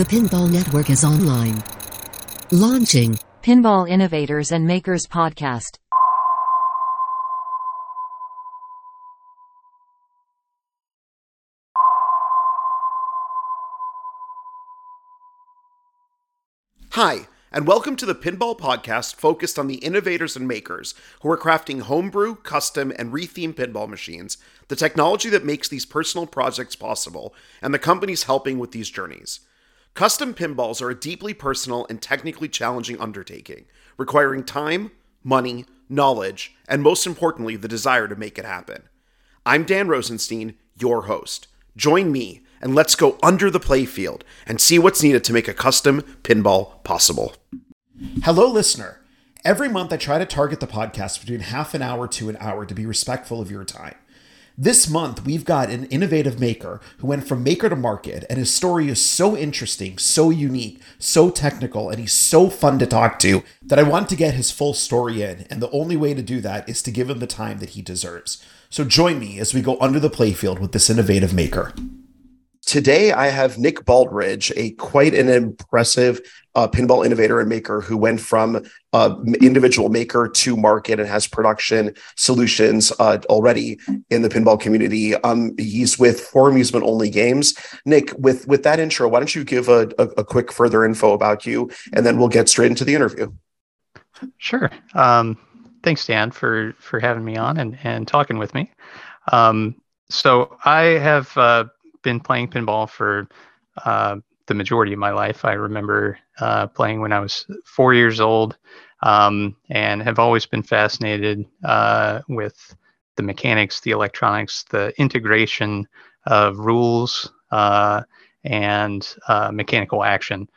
The Pinball Network is online. Launching Pinball Innovators and Makers Podcast. Hi, and welcome to the Pinball Podcast focused on the innovators and makers who are crafting homebrew, custom, and rethemed pinball machines, the technology that makes these personal projects possible, and the companies helping with these journeys. Custom pinballs are a deeply personal and technically challenging undertaking, requiring time, money, knowledge, and most importantly, the desire to make it happen. I'm Dan Rosenstein, your host. Join me and let's go under the playfield and see what's needed to make a custom pinball possible. Hello, listener. Every month I try to target the podcast between half an hour to an hour to be respectful of your time. This month, we've got an innovative maker who went from maker to market, and his story is so interesting, so unique, so technical, and he's so fun to talk to that I want to get his full story in. And the only way to do that is to give him the time that he deserves. So join me as we go under the playfield with this innovative maker. Today, I have Nick Baldridge, a quite an impressive uh, pinball innovator and maker who went from individual maker to market and has production solutions uh, already in the pinball community. Um, he's with For Amusement Only Games. Nick, with with that intro, why don't you give a, a, a quick further info about you, and then we'll get straight into the interview. Sure. Um, thanks, Dan, for for having me on and and talking with me. Um, so I have uh, been playing pinball for uh, the majority of my life. I remember uh, playing when I was four years old um, and have always been fascinated uh, with the mechanics, the electronics, the integration of rules uh, and uh, mechanical action.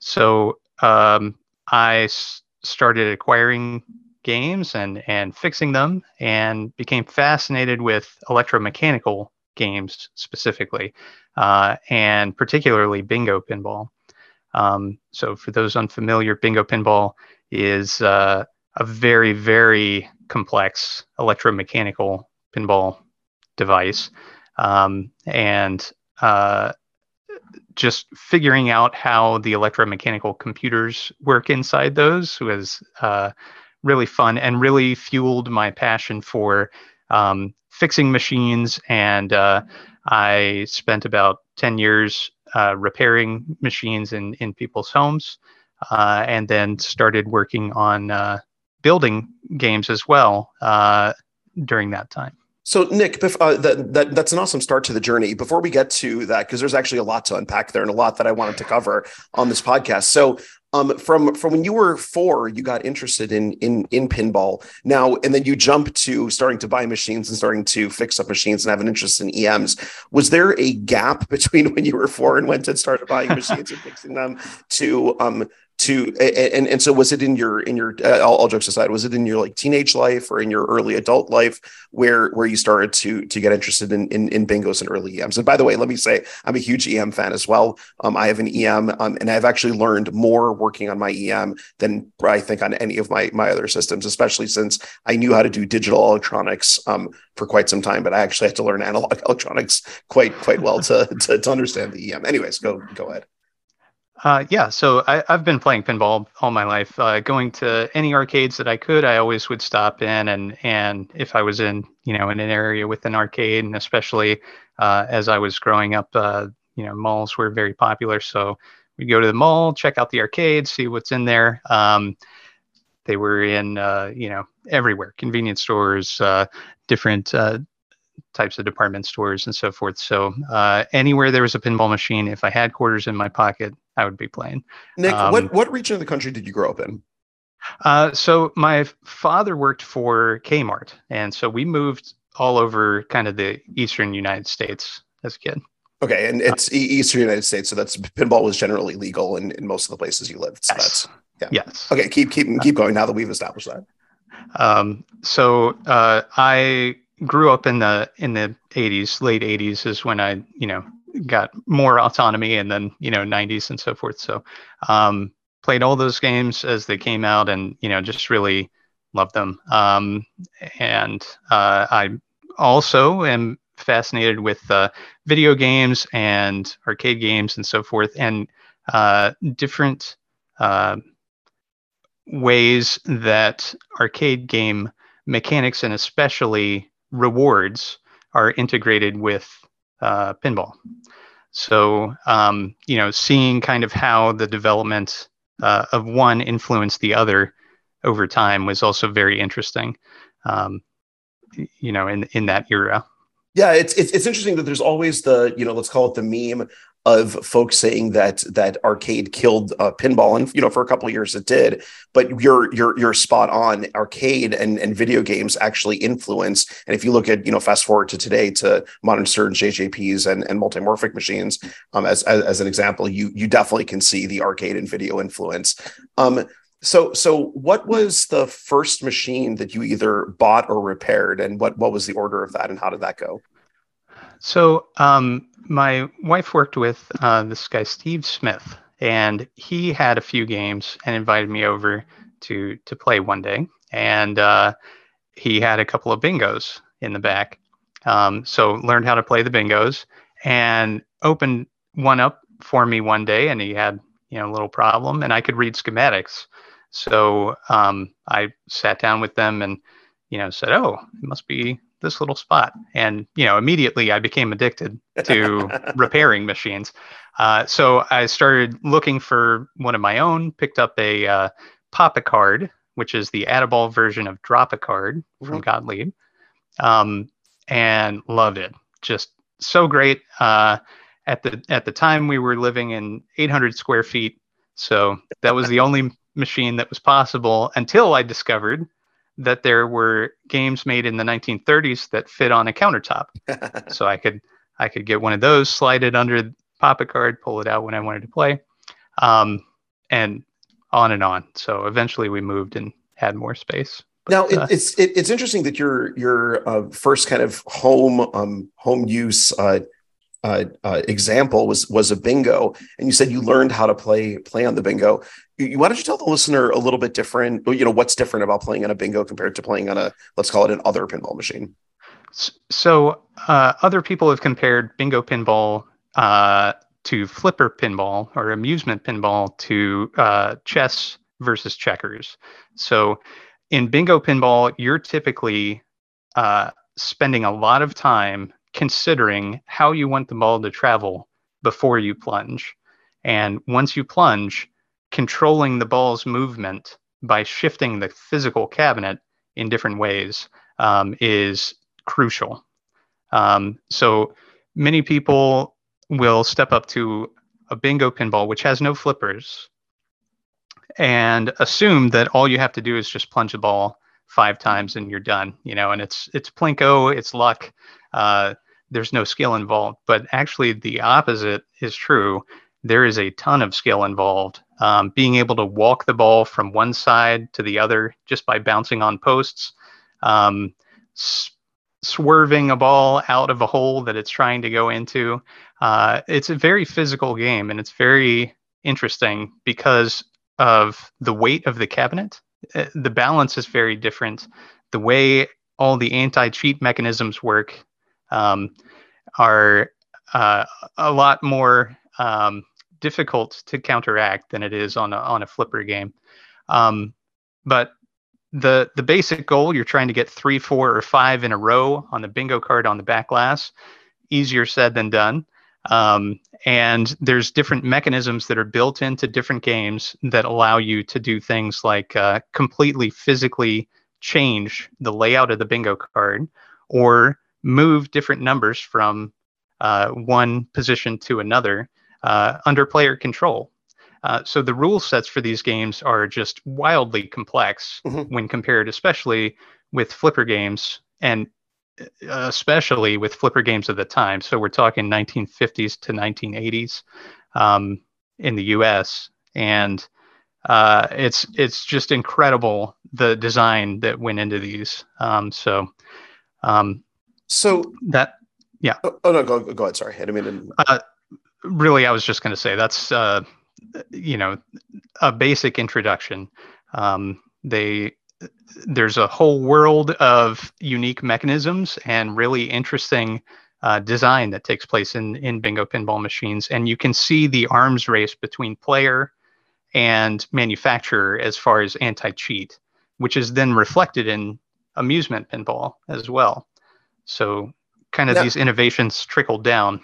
So um, I s- started acquiring games and and fixing them and became fascinated with electromechanical games specifically, uh, and particularly bingo pinball. Um, so, for those unfamiliar, bingo pinball is uh, a very, very complex electromechanical pinball device. Um, and uh, just figuring out how the electromechanical computers work inside those was uh, really fun and really fueled my passion for um, fixing machines, and uh, I spent about 10 years uh, repairing machines in, in people's homes, uh, and then started working on uh, building games as well uh, during that time. So, Nick, uh, that, that that's an awesome start to the journey. Before we get to that, because there's actually a lot to unpack there and a lot that I wanted to cover on this podcast. So, um, from from when you were four, you got interested in in in pinball. Now, and then you jump to starting to buy machines and starting to fix up machines and have an interest in EMs. Was there a gap between when you were four and went to start buying machines and fixing them to um to and and so was it in your in your uh, all, all, jokes aside was it in your like teenage life or in your early adult life where where you started to to get interested in in, in bingos and early ems and by the way let me say i'm a huge em fan as well. Um, i have an em um, and i've actually learned more working on my em than i think on any of my my other systems especially since i knew how to do digital electronics um, for quite some time but i actually had to learn analog electronics quite quite well to to, to understand the em anyways go go ahead uh, yeah, so I, have been playing pinball all my life. Uh, going to any arcades that I could, I always would stop in, and and if I was in you know in an area with an arcade, and especially uh, as I was growing up, uh, you know malls were very popular. So we go to the mall, check out the arcade, see what's in there. Um, they were in uh, you know everywhere, convenience stores, uh, different types of department stores and so forth. So uh, anywhere there was a pinball machine, if I had quarters in my pocket, I would be playing. Nick, um, what what region of the country did you grow up in? Uh, so my father worked for Kmart, and so we moved all over kind of the eastern United States as a kid. Okay, and it's uh, eastern United States, so that's pinball was generally legal in, in most of the places you lived. So yes. that's yeah. Yes. Okay, keep keep keep going now that we've established that. Um, so uh, I grew up in the in the 80s late 80s is when i you know got more autonomy and then you know 90s and so forth. So um, played all those games as they came out and you know just really loved them. Um, and uh, i also am fascinated with uh, video games and arcade games and so forth and uh, different uh, ways that arcade game mechanics and especially rewards are integrated with uh, pinball. So, um, you know, seeing kind of how the development uh, of one influenced the other over time was also very interesting. Um, you know, in in that era. Yeah, it's, it's it's interesting that there's always the you know let's call it the meme of folks saying that that arcade killed uh, pinball, and you know for a couple years it did. But you're you're you're spot on. Arcade and and video games actually influence. And if you look at you know fast forward to today to modern Stern JJPs and and multimorphic machines, um, as, as as an example, you you definitely can see the arcade and video influence. Um, so so what was the first machine that you either bought or repaired, and what what was the order of that, and how did that go? So um, my wife worked with uh, this guy Steve Smith, and he had a few games and invited me over to to play one day, and uh, he had a couple of bingos in the back. Um, so learned how to play the bingos and opened one up for me one day, and he had you know a little problem, and I could read schematics. So um, I sat down with them and you know said, "Oh, it must be this little spot. And you know immediately i became addicted to repairing machines. Uh, so i started looking for one of my own picked up a uh, pop a card which is the Add-A-Ball version of drop a card from mm-hmm. gottlieb. Um, and loved it. Just so great. Uh, at the at the time we were living in 800 square feet. So that was the only machine that was possible until i discovered that there were games made in the 1930s that fit on a countertop. so I could I could get one of those, slide it under pop a card, pull it out when I wanted to play, um, and on and on. So eventually we moved and had more space. But, now it, uh, it's it, it's interesting that your your uh, first kind of home um, home use uh, uh, uh, example was was a bingo, and you said you learned how to play play on the bingo. You, why don't you tell the listener a little bit different? You know, what's different about playing on a bingo compared to playing on a let's call it an other pinball machine. So uh, other people have compared bingo pinball uh, to flipper pinball or amusement pinball to uh, chess versus checkers. So in bingo pinball, you're typically uh, spending a lot of time considering how you want the ball to travel before you plunge. And once you plunge, controlling the ball's movement by shifting the physical cabinet in different ways um, is crucial. Um, so many people will step up to a bingo pinball, which has no flippers, and assume that all you have to do is just plunge the ball five times and you're done. You know, and it's it's plinko, it's luck. Uh, there's no skill involved. But actually, the opposite is true. There is a ton of skill involved. Um, being able to walk the ball from one side to the other just by bouncing on posts, um, s- swerving a ball out of a hole that it's trying to go into. Uh, it's a very physical game and it's very interesting because of the weight of the cabinet. Uh, the balance is very different. The way all the anti cheat mechanisms work um, are uh, a lot more um, difficult to counteract than it is on a, on a flipper game. Um, but the the basic goal you're trying to get three, four, or five in a row on the bingo card on the back glass. Easier said than done. Um, and there's different mechanisms that are built into different games that allow you to do things like uh, completely physically change the layout of the bingo card or move different numbers from uh, one position to another uh, under player control. Uh, so the rule sets for these games are just wildly complex mm-hmm. when compared, especially with flipper games and especially with flipper games of the time. So we're talking 1950s to 1980s um, in the U.S. and uh, it's it's just incredible the design that went into these. Um, so um, so that, yeah. Oh, oh no, go, go ahead. Sorry, I didn't mean to. Uh, really, I was just going to say that's uh, you know a basic introduction. Um, they there's a whole world of unique mechanisms and really interesting uh, design that takes place in in bingo pinball machines, and you can see the arms race between player and manufacturer as far as anti-cheat, which is then reflected in amusement pinball as well. So kind of Now- these innovations trickle down.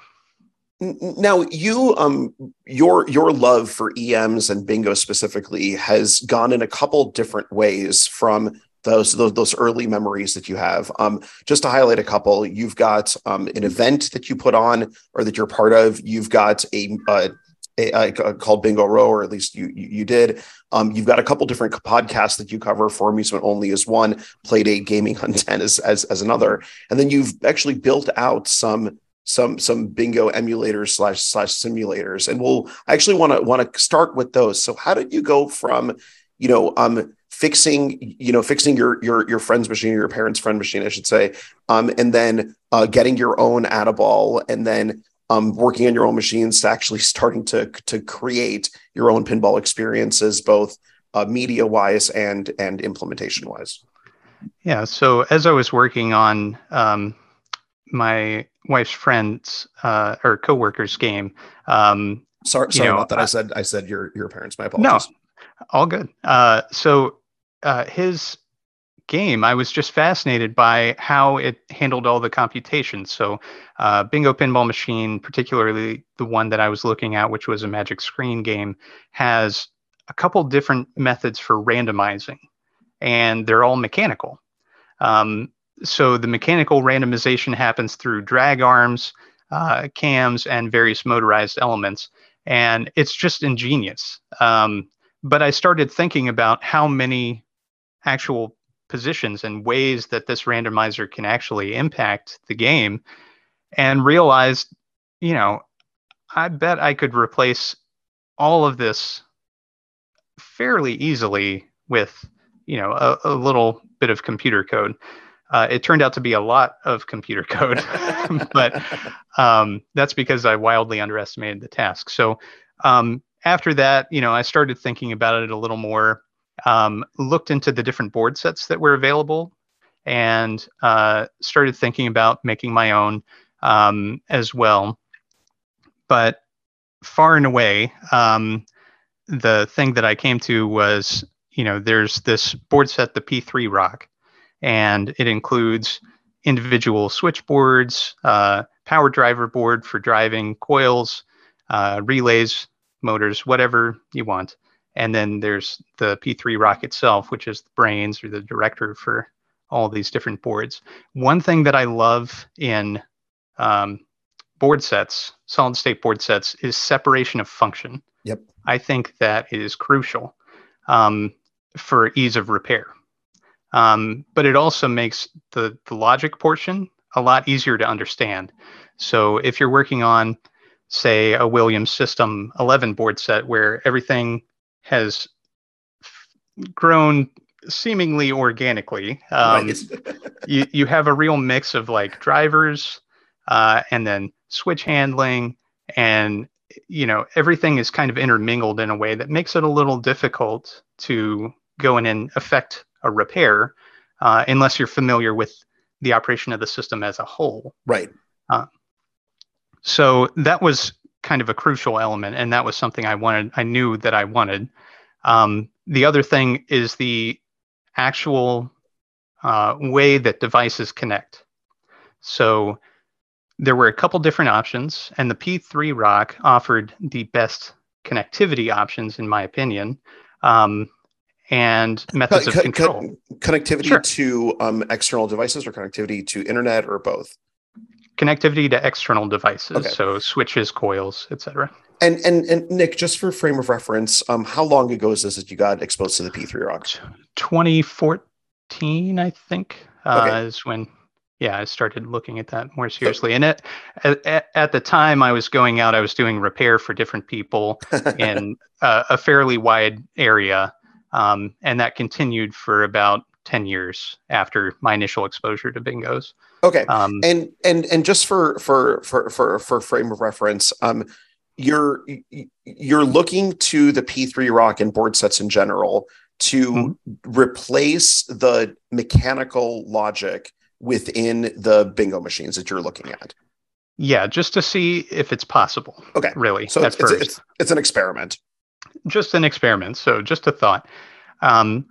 Now, you, um, your your love for EMs and bingo specifically has gone in a couple different ways from those those, those early memories that you have. Um, just to highlight a couple, you've got um, an event that you put on or that you're part of. You've got a, uh, a, a called Bingo Row, or at least you you, you did. Um, you've got a couple different podcasts that you cover for amusement only as one, Playdate Gaming on Ten as, as as another, and then you've actually built out some some some bingo emulators slash slash simulators. And we'll I actually want to want to start with those. So how did you go from you know um fixing you know fixing your your your friend's machine or your parents friend machine i should say um and then uh getting your own Add-A-Ball and then um working on your own machines to actually starting to to create your own pinball experiences both uh, media wise and and implementation wise Yeah. So as I was working on um, my wife's friend's uh, or coworker's game, um, sorry sorry know, about that i I- said i said your your parents my apologies. no, all good. Uh, so uh, his game, I was just fascinated by how it handled all the computations. So uh, Bingo Pinball Machine, particularly the one that I was looking at, which was a Magic Screen game, has a couple different methods for randomizing, and they're all mechanical. Um, so the mechanical randomization happens through drag arms, uh, cams, and various motorized elements, and it's just ingenious. Um, but I started thinking about how many actual positions and ways that this randomizer can actually impact the game and realized, you know, I bet I could replace all of this fairly easily with, you know, a, a little bit of computer code. Uh, it turned out to be a lot of computer code, but um, that's because I wildly underestimated the task. So um, after that, you know, I started thinking about it a little more, um, looked into the different board sets that were available, and uh, started thinking about making my own um, as well. But far and away, um, the thing that I came to was, you know, there's this board set, the P3-ROC, and it includes individual switchboards, uh, power driver board for driving, coils, uh, relays, motors, whatever you want. And then there's the P3-ROC itself, which is the brains or the director for all these different boards. One thing that I love in um, board sets, solid state board sets, is separation of function. Yep. I think that is crucial um, for ease of repair. Um, but it also makes the, the logic portion a lot easier to understand. So if you're working on, say, a Williams System 11 board set where everything has f- grown seemingly organically, um, you, you have a real mix of like drivers uh, and then switch handling and you know everything is kind of intermingled in a way that makes it a little difficult to go in and affect a repair uh, unless you're familiar with the operation of the system as a whole. Right. So that was kind of a crucial element and that was something i wanted i knew that i wanted. Um, the other thing is the actual uh, way that devices connect. So there were a couple different options and the P3-ROC offered the best connectivity options in my opinion. Um, and methods of Co- co- control connectivity Sure. to um, external devices or connectivity to internet or both connectivity to external devices Okay. so switches coils etc and and and nick just for frame of reference um how long ago is this that you got exposed to the P3-ROCs 2014 i think uh, Okay. is when yeah i started looking at that more seriously and at, at, at the time i was going out i was doing repair for different people in uh, a fairly wide area um, and that continued for about 10 years after my initial exposure to bingos okay um, and and and just for for for for for frame of reference um you're you're looking to the P3-ROC and board sets in general to Mhm. replace the mechanical logic within the bingo machines that you're looking at Yeah, just to see if it's possible. Okay. Really. So at it's, first. it's, it's, it's an experiment. Just an experiment. So just a thought. Um,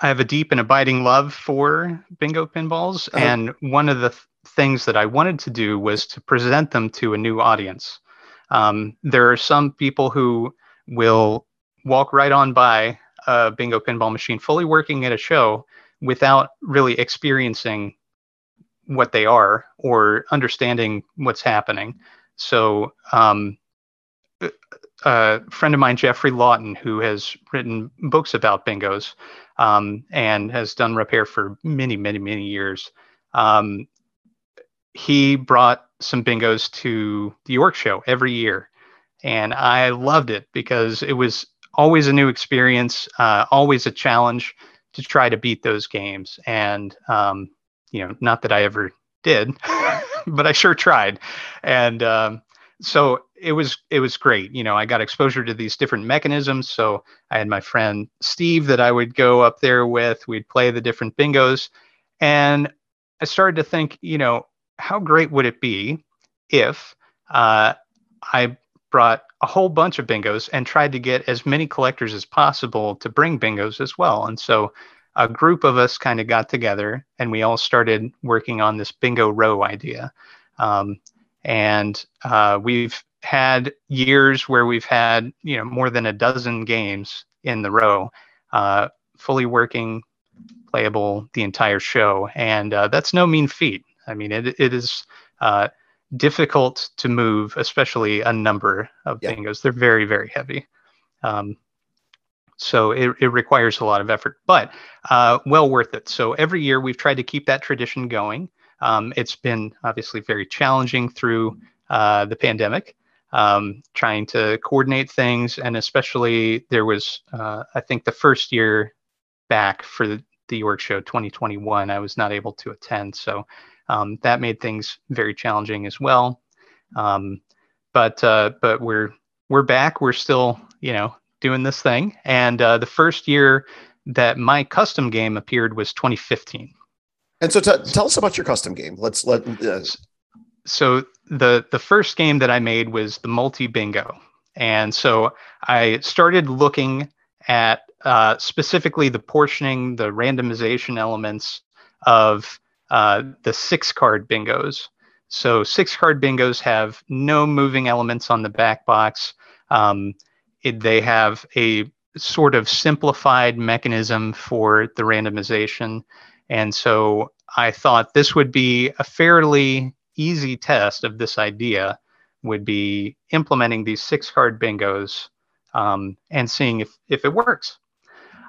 I have a deep and abiding love for bingo pinballs, Uh-huh. and one of the th- things that I wanted to do was to present them to a new audience. Um, there are some people who will walk right on by a bingo pinball machine fully working at a show without really experiencing what they are or understanding what's happening. So um, a friend of mine, Jeffrey Lawton, who has written books about bingos um, and has done repair for many, many, many years. Um, he brought some bingos to the York Show every year, and I loved it because it was always a new experience, uh, always a challenge to try to beat those games. And um, you know, not that I ever did, but I sure tried. And um, so it was it was great. You know, I got exposure to these different mechanisms. So I had my friend Steve that I would go up there with. We'd play the different bingos, and I started to think, you know, how great would it be if uh, I brought a whole bunch of bingos and tried to get as many collectors as possible to bring bingos as well. And so a group of us kind of got together and we all started working on this bingo row idea. Um, and uh, we've had years where we've had you know more than a dozen games in the row, uh, fully working, playable the entire show, and uh, that's no mean feat. I mean, it it is uh, difficult to move, especially a number of Yeah. bingos. They're very very heavy. Um, so it, it requires a lot of effort, but uh, well worth it. So every year we've tried to keep that tradition going. Um, it's been obviously very challenging through uh, the pandemic, um, trying to coordinate things, and especially there was, uh, I think, the first year back for the, the York Show 2021, I was not able to attend, so um, that made things very challenging as well. Um, but uh, but we're we're back. We're still you know doing this thing, and uh, the first year that my custom game appeared was 2015. And so t- tell us about your custom game. Let's let uh, so the the first game that I made was the multi bingo, and so I started looking at uh, specifically the portioning, the randomization elements of uh, the six card bingos. So six card bingos have no moving elements on the back box. Um, it, they have a sort of simplified mechanism for the randomization. And so I thought this would be a fairly easy test of this idea would be implementing these six card bingos um, and seeing if, if it works.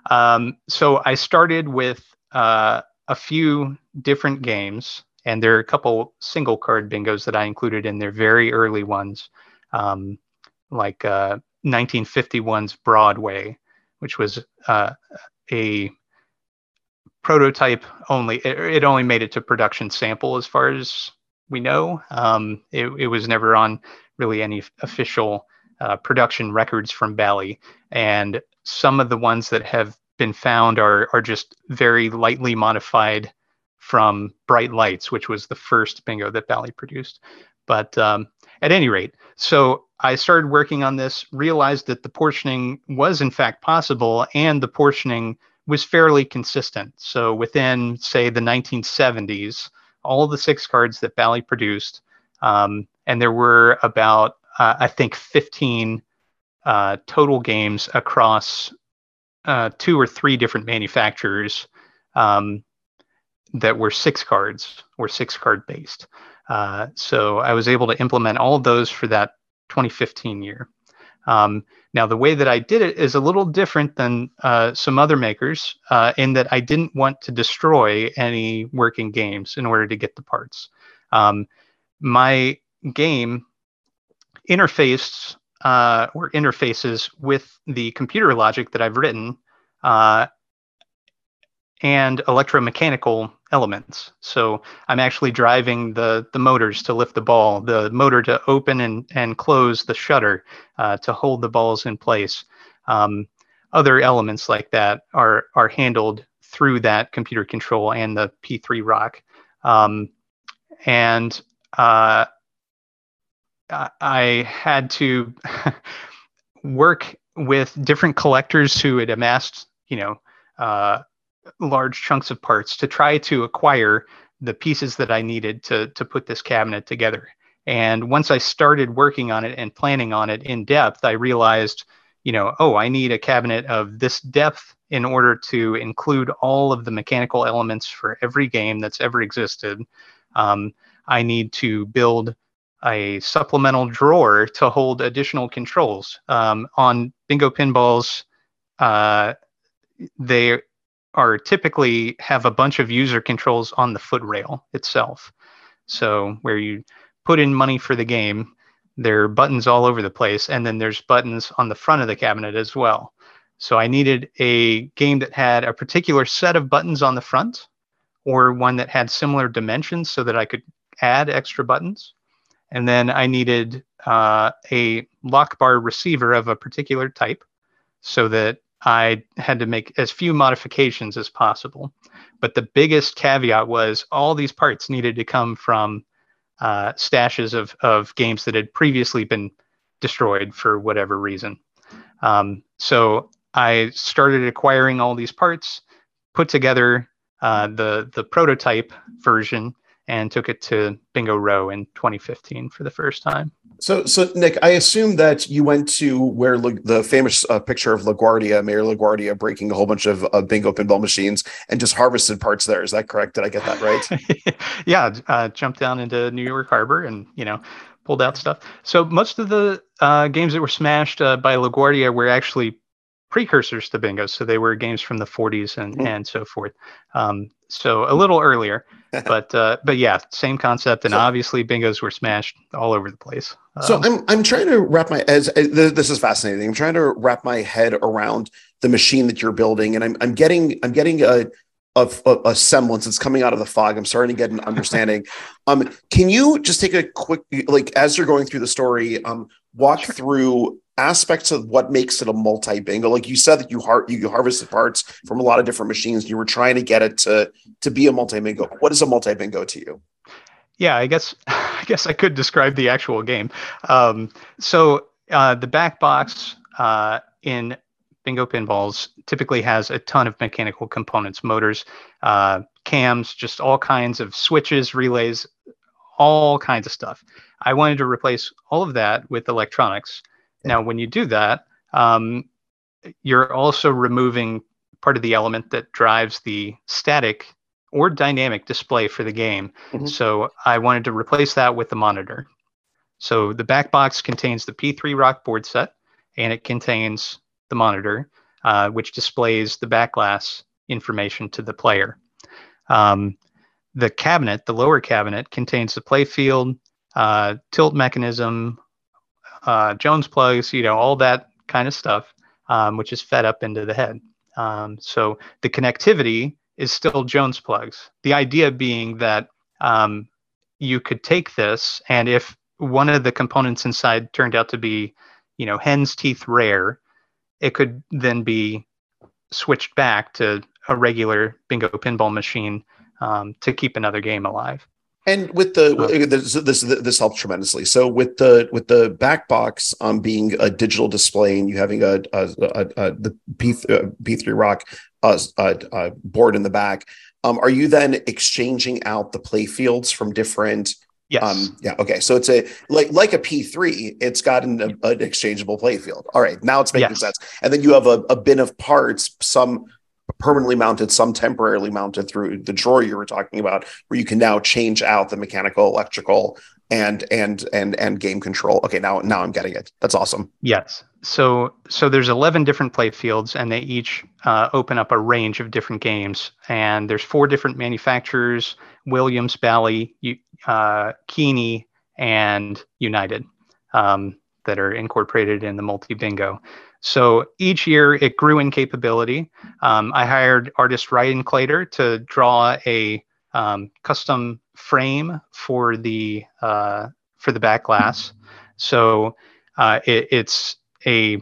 Um, so I started with uh, a few different games, and there are a couple single card bingos that I included in their very early ones, um, like uh, 1951's Broadway, which was uh, a prototype only. It, it, only made it to production sample as far as we know. Um, it, it, was never on really any official uh, production records from Bally. And some of the ones that have been found are, are just very lightly modified from Bright Lights, which was the first bingo that Bally produced. But um, at any rate, so I started working on this, realized that the portioning was in fact possible, and the portioning was fairly consistent. So within, say, the 1970s, all the six cards that Bally produced, um, and there were about, uh, I think, 15 uh, total games across uh, two or three different manufacturers um, that were six cards or six card based. Uh, so I was able to implement all of those for that 2015 year. Um, now, the way that I did it is a little different than uh, some other makers uh, in that I didn't want to destroy any working games in order to get the parts. Um, my game interfaced uh, or interfaces with the computer logic that I've written uh, and electromechanical elements. So I'm actually driving the the motors to lift the ball, the motor to open and and close the shutter uh, to hold the balls in place. Um, other elements like that are are handled through that computer control and the P3-ROC. Um, and uh, I had to work with different collectors who had amassed, you know, uh, large chunks of parts to try to acquire the pieces that I needed to to put this cabinet together. And once I started working on it and planning on it in depth, I realized, you know, oh, I need a cabinet of this depth in order to include all of the mechanical elements for every game that's ever existed. Um, I need to build a supplemental drawer to hold additional controls. Um, on bingo pinballs, uh, they are typically have a bunch of user controls on the foot rail itself. So where you put in money for the game, there are buttons all over the place, and then there's buttons on the front of the cabinet as well. So I needed a game that had a particular set of buttons on the front, or one that had similar dimensions so that I could add extra buttons. And then I needed uh, a lock bar receiver of a particular type so that I had to make as few modifications as possible. But the biggest caveat was all these parts needed to come from uh, stashes of, of games that had previously been destroyed for whatever reason. Um, so I started acquiring all these parts, put together uh, the the prototype version, and took it to Bingo Row in 2015 for the first time. So, so Nick, I assume that you went to where the famous uh, picture of LaGuardia, Mayor LaGuardia, breaking a whole bunch of uh, bingo pinball machines and just harvested parts there. Is that correct? Did I get that right? yeah, uh, jumped down into New York Harbor and you know pulled out stuff. So most of the uh, games that were smashed uh, by LaGuardia were actually precursors to bingo. So they were games from the 40s and, mm. and so forth. Um, so a little earlier, but uh, but yeah, same concept. And so, obviously, bingos were smashed all over the place. so um, I'm I'm trying to wrap my as, as this is fascinating. I'm trying to wrap my head around the machine that you're building, and I'm I'm getting I'm getting a of a, a, semblance that's coming out of the fog. I'm starting to get an understanding. um, can you just take a quick, like, as you're going through the story, um, walk sure. through aspects of what makes it a multi bingo? Like you said that you har- you harvested parts from a lot of different machines. You were trying to get it to to be a multi bingo. What is a multi bingo to you? Yeah, I guess I guess I could describe the actual game. Um, so uh, the back box uh, in bingo pinballs typically has a ton of mechanical components, motors, uh, cams, just all kinds of switches, relays, all kinds of stuff. I wanted to replace all of that with electronics. Now, when you do that, um, you're also removing part of the element that drives the static or dynamic display for the game. Mm-hmm. So I wanted to replace that with the monitor. So the back box contains the P3-ROC board set, and it contains the monitor, uh, which displays the backglass information to the player. Um, the cabinet, the lower cabinet, contains the playfield, uh, tilt mechanism, uh, Jones plugs, you know, all that kind of stuff, um, which is fed up into the head. Um, so the connectivity is still Jones plugs. The idea being that um, you could take this, and if one of the components inside turned out to be, you know, hen's teeth rare, it could then be switched back to a regular bingo pinball machine um, to keep another game alive. And with the this, this this helps tremendously. So with the with the back box um being a digital display and you having a, a, a, a the P P three Rock uh, uh, uh, board in the back, um, are you then exchanging out the play fields from different? Yes. Um, yeah. Okay. So it's a like like a P three. It's got an, an exchangeable play field. All right. Now it's making yes. sense. And then you have a, a bin of parts. Some permanently mounted, some temporarily mounted through the drawer you were talking about, where you can now change out the mechanical, electrical, and and and and game control. Okay, now now I'm getting it. That's awesome. Yes. So so there's 11 different play fields, and they each uh, open up a range of different games. And there's four different manufacturers: Williams, Bally, uh, Keeney, and United, um, that are incorporated in the multi bingo. So each year it grew in capability. Um, I hired artist Ryan Clater to draw a um, custom frame for the uh, for the back glass. So uh, it, it's a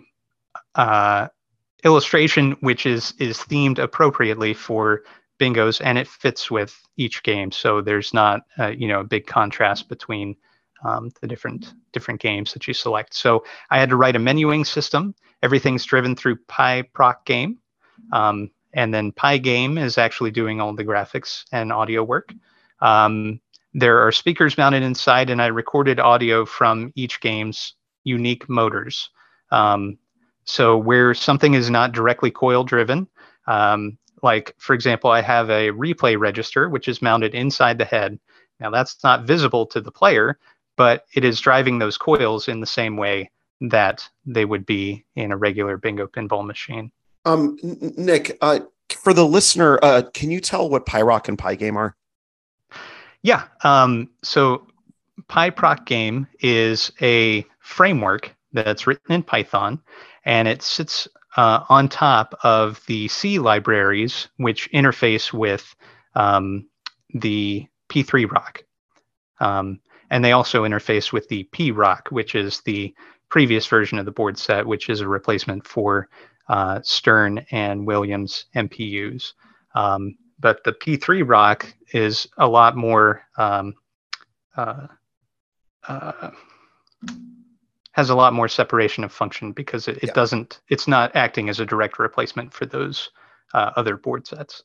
uh, illustration which is is themed appropriately for bingos, and it fits with each game. So there's not uh, you know a big contrast between um, the different different games that you select. So I had to write a menuing system. Everything's driven through PyProcGame, um, and then Pygame is actually doing all the graphics and audio work. Um, there are speakers mounted inside, and I recorded audio from each game's unique motors. Um, so where something is not directly coil driven, um, like for example, I have a replay register which is mounted inside the head. Now that's not visible to the player, but it is driving those coils in the same way that they would be in a regular bingo pinball machine. Um, Nick, uh, for the listener, uh, can you tell what PyProc and Pygame are? Yeah. Um, so PyProcGame is a framework that's written in Python, and it sits uh, on top of the C libraries, which interface with um, the P3-ROC. Um, and they also interface with the P-ROC, which is the previous version of the board set, which is a replacement for uh, Stern and Williams MPUs. Um, but the P3-ROC is a lot more um, uh, uh, has a lot more separation of function because it, it yeah. doesn't it's not acting as a direct replacement for those uh, other board sets.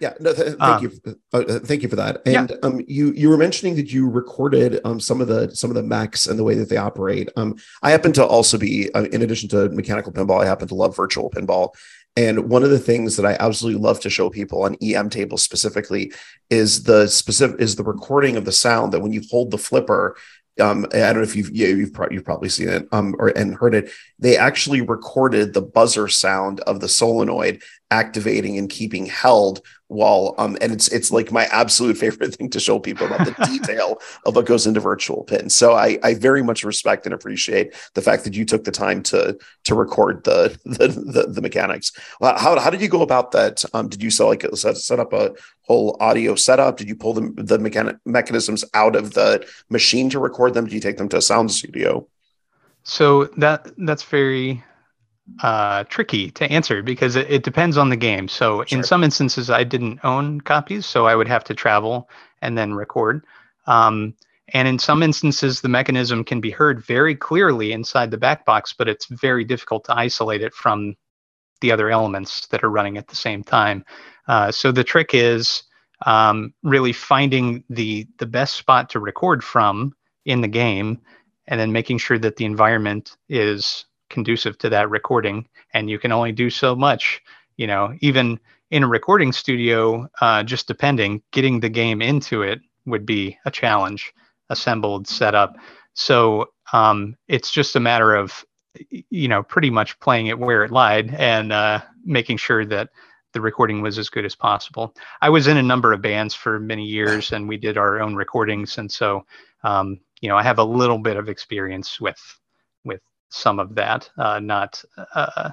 Yeah, no, th- thank um, you, uh, uh, thank you for that. And yeah. um, you you were mentioning that you recorded um, some of the some of the mechs and the way that they operate. Um, I happen to also be, uh, in addition to mechanical pinball, I happen to love virtual pinball. And one of the things that I absolutely love to show people on EM tables specifically is the specific is the recording of the sound that when you hold the flipper, um, I don't know if you've yeah, you've, pro- you've probably seen it um, or and heard it. They actually recorded the buzzer sound of the solenoid activating and keeping held while um and it's it's like my absolute favorite thing to show people about the detail of what goes into virtual pin. So i i very much respect and appreciate the fact that you took the time to to record the the the, the mechanics. How, how did you go about that? Um did you sell like set, set up a whole audio setup? Did you pull the the mechanic mechanisms out of the machine to record them? Did you take them to a sound studio? So that that's very uh, tricky to answer because it, it, depends on the game. So sure. in some instances, I didn't own copies, so I would have to travel and then record. Um, and in some instances, the mechanism can be heard very clearly inside the back box, but it's very difficult to isolate it from the other elements that are running at the same time. Uh, so the trick is um, really finding the the best spot to record from in the game, and then making sure that the environment is conducive to that recording and you can only do so much you know even in a recording studio uh, just depending getting the game into it would be a challenge assembled set up. So um, it's just a matter of you know pretty much playing it where it lied and uh, making sure that the recording was as good as possible. I was in a number of bands for many years and we did our own recordings and so um, you know i have a little bit of experience with with some of that. Uh, not, uh,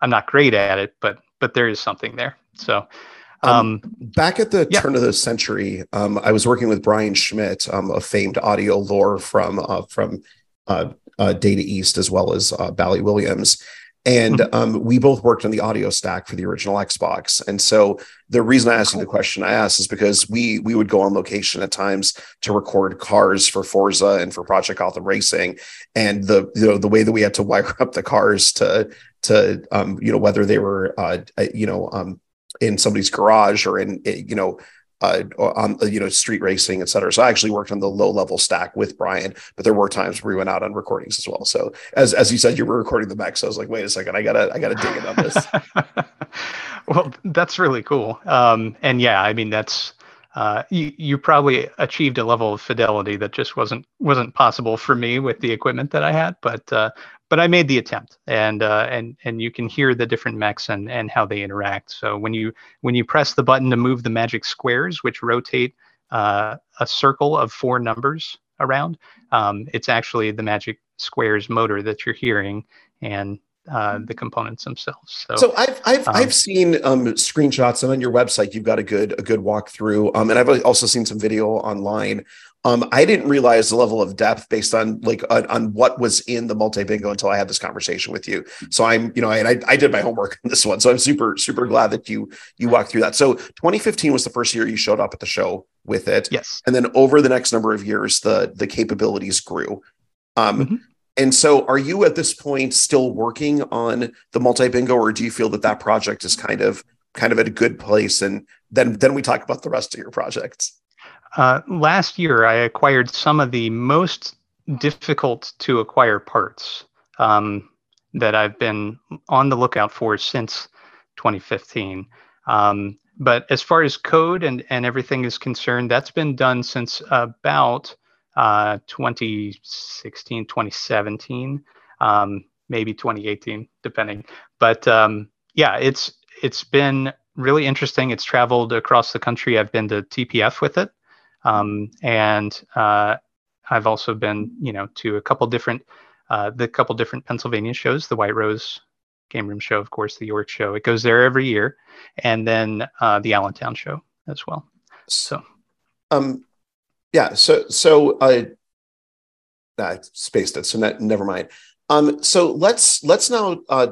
I'm not great at it, but but there is something there. So. Um, um, back at the yeah. turn of the century, um, I was working with Brian Schmidt, um, a famed audio lore from uh, from uh, uh, Data East as well as uh, Bally Williams, and um, we both worked on the audio stack for the original Xbox. And so the reason I asked you the question I asked is because we we would go on location at times to record cars for Forza and for Project Gotham Racing, and the you know the way that we had to wire up the cars to to um, you know whether they were uh, uh you know um, in somebody's garage or in you know uh, on you know street racing, et cetera. So I actually worked on the low level stack with Brian, but there were times where we went out on recordings as well. So as as you said, you were recording the mech, so I was like, wait a second, I gotta I gotta dig in on this. well, that's really cool. Um, and yeah, I mean that's uh, you, you probably achieved a level of fidelity that just wasn't wasn't possible for me with the equipment that I had. But uh, but I made the attempt, and uh, and and you can hear the different mechs and and how they interact. So when you when you press the button to move the magic squares, which rotate uh, a circle of four numbers around, um, it's actually the magic squares motor that you're hearing, and uh, the components themselves. So, so I've I've, um, I've seen um, screenshots and on your website you've got a good a good walkthrough. Um, and I've also seen some video online Um, I didn't realize the level of depth based on like on, on what was in the multi bingo until I had this conversation with you. So I'm, you know, and I, I did my homework on this one. So I'm super super glad that you you walked through that. So 2015 was the first year you showed up at the show with it. Yes. And then over the next number of years, the the capabilities grew. Um, Mhm. And so, are you at this point still working on the multi bingo, or do you feel that that project is kind of kind of at a good place? And then then we talk about the rest of your projects. Uh, last year, I acquired some of the most difficult to acquire parts um, that I've been on the lookout for since 2015. Um, but as far as code and, and everything is concerned, that's been done since about uh, 2016, 2017, um, maybe 2018, depending. But um, yeah, it's it's been really interesting. It's traveled across the country. I've been to TPF with it, um, and uh, I've also been, you know, to a couple different, uh, the couple different Pennsylvania shows, the White Rose Game Room Show, of course, the York Show. It goes there every year, and then uh, the Allentown Show as well. So, Um, yeah. So so I I spaced it. So ne- never mind. Um, so let's let's now uh,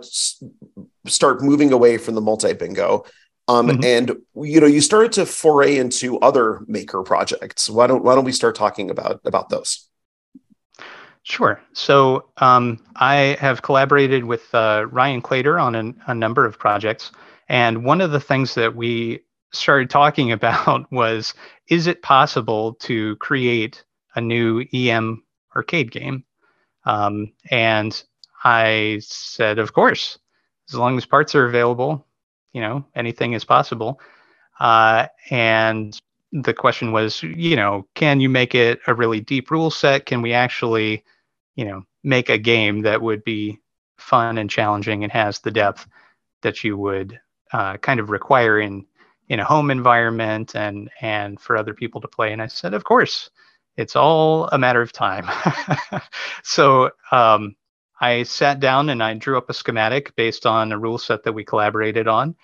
start moving away from the multi bingo. Um, Mhm. and you know, you started to foray into other maker projects. Why don't why don't we start talking about about those? Sure. So um, I have collaborated with uh, Ryan Claytor on an, a number of projects. And one of the things that we started talking about was is it possible to create a new EM arcade game? Um, and I said, of course, as long as parts are available, you know, anything is possible. Uh, and the question was, you know, can you make it a really deep rule set? Can we actually you know make a game that would be fun and challenging and has the depth that you would uh, kind of require in in a home environment and and for other people to play and i said of course it's all a matter of time so um, i sat down and i drew up a schematic based on a rule set that we collaborated on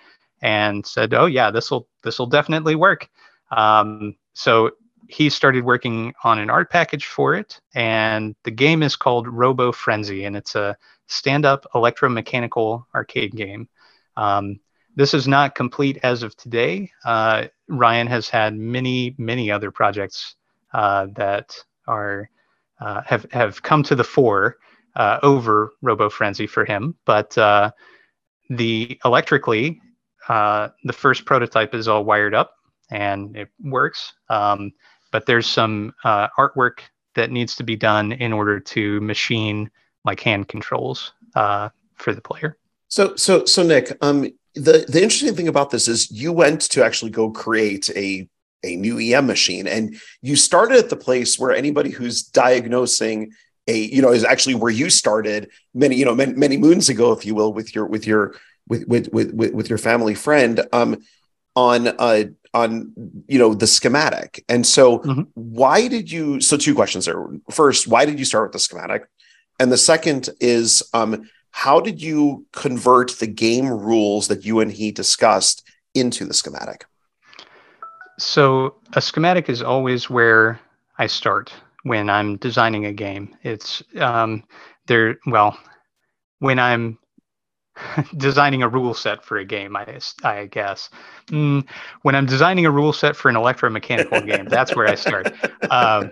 and said oh yeah this will this will definitely work. Um, so he started working on an art package for it and the game is called robo frenzy and it's a stand-up electromechanical arcade game. Um, this is not complete as of today. Uh, ryan has had many many other projects uh, that are uh, have have come to the fore uh, over robo frenzy for him but uh, the electrically uh, the first prototype is all wired up and it works um, but there's some uh, artwork that needs to be done in order to machine like hand controls uh, for the player. So so so Nick, um, the the interesting thing about this is you went to actually go create a a new EM machine, and you started at the place where anybody who's diagnosing a you know is actually where you started many you know many, many moons ago, if you will, with your with your with with with with, with your family friend um on uh on you know the schematic. And so Mhm. why did you so two questions there. First why did you start with the schematic? And the second is um how did you convert the game rules that you and he discussed into the schematic? So a schematic is always where I start when I'm designing a game. It's um, there. Well, when I'm designing a rule set for a game, I, I guess. Mm, when I'm designing a rule set for an electromechanical game, that's where I start. Um,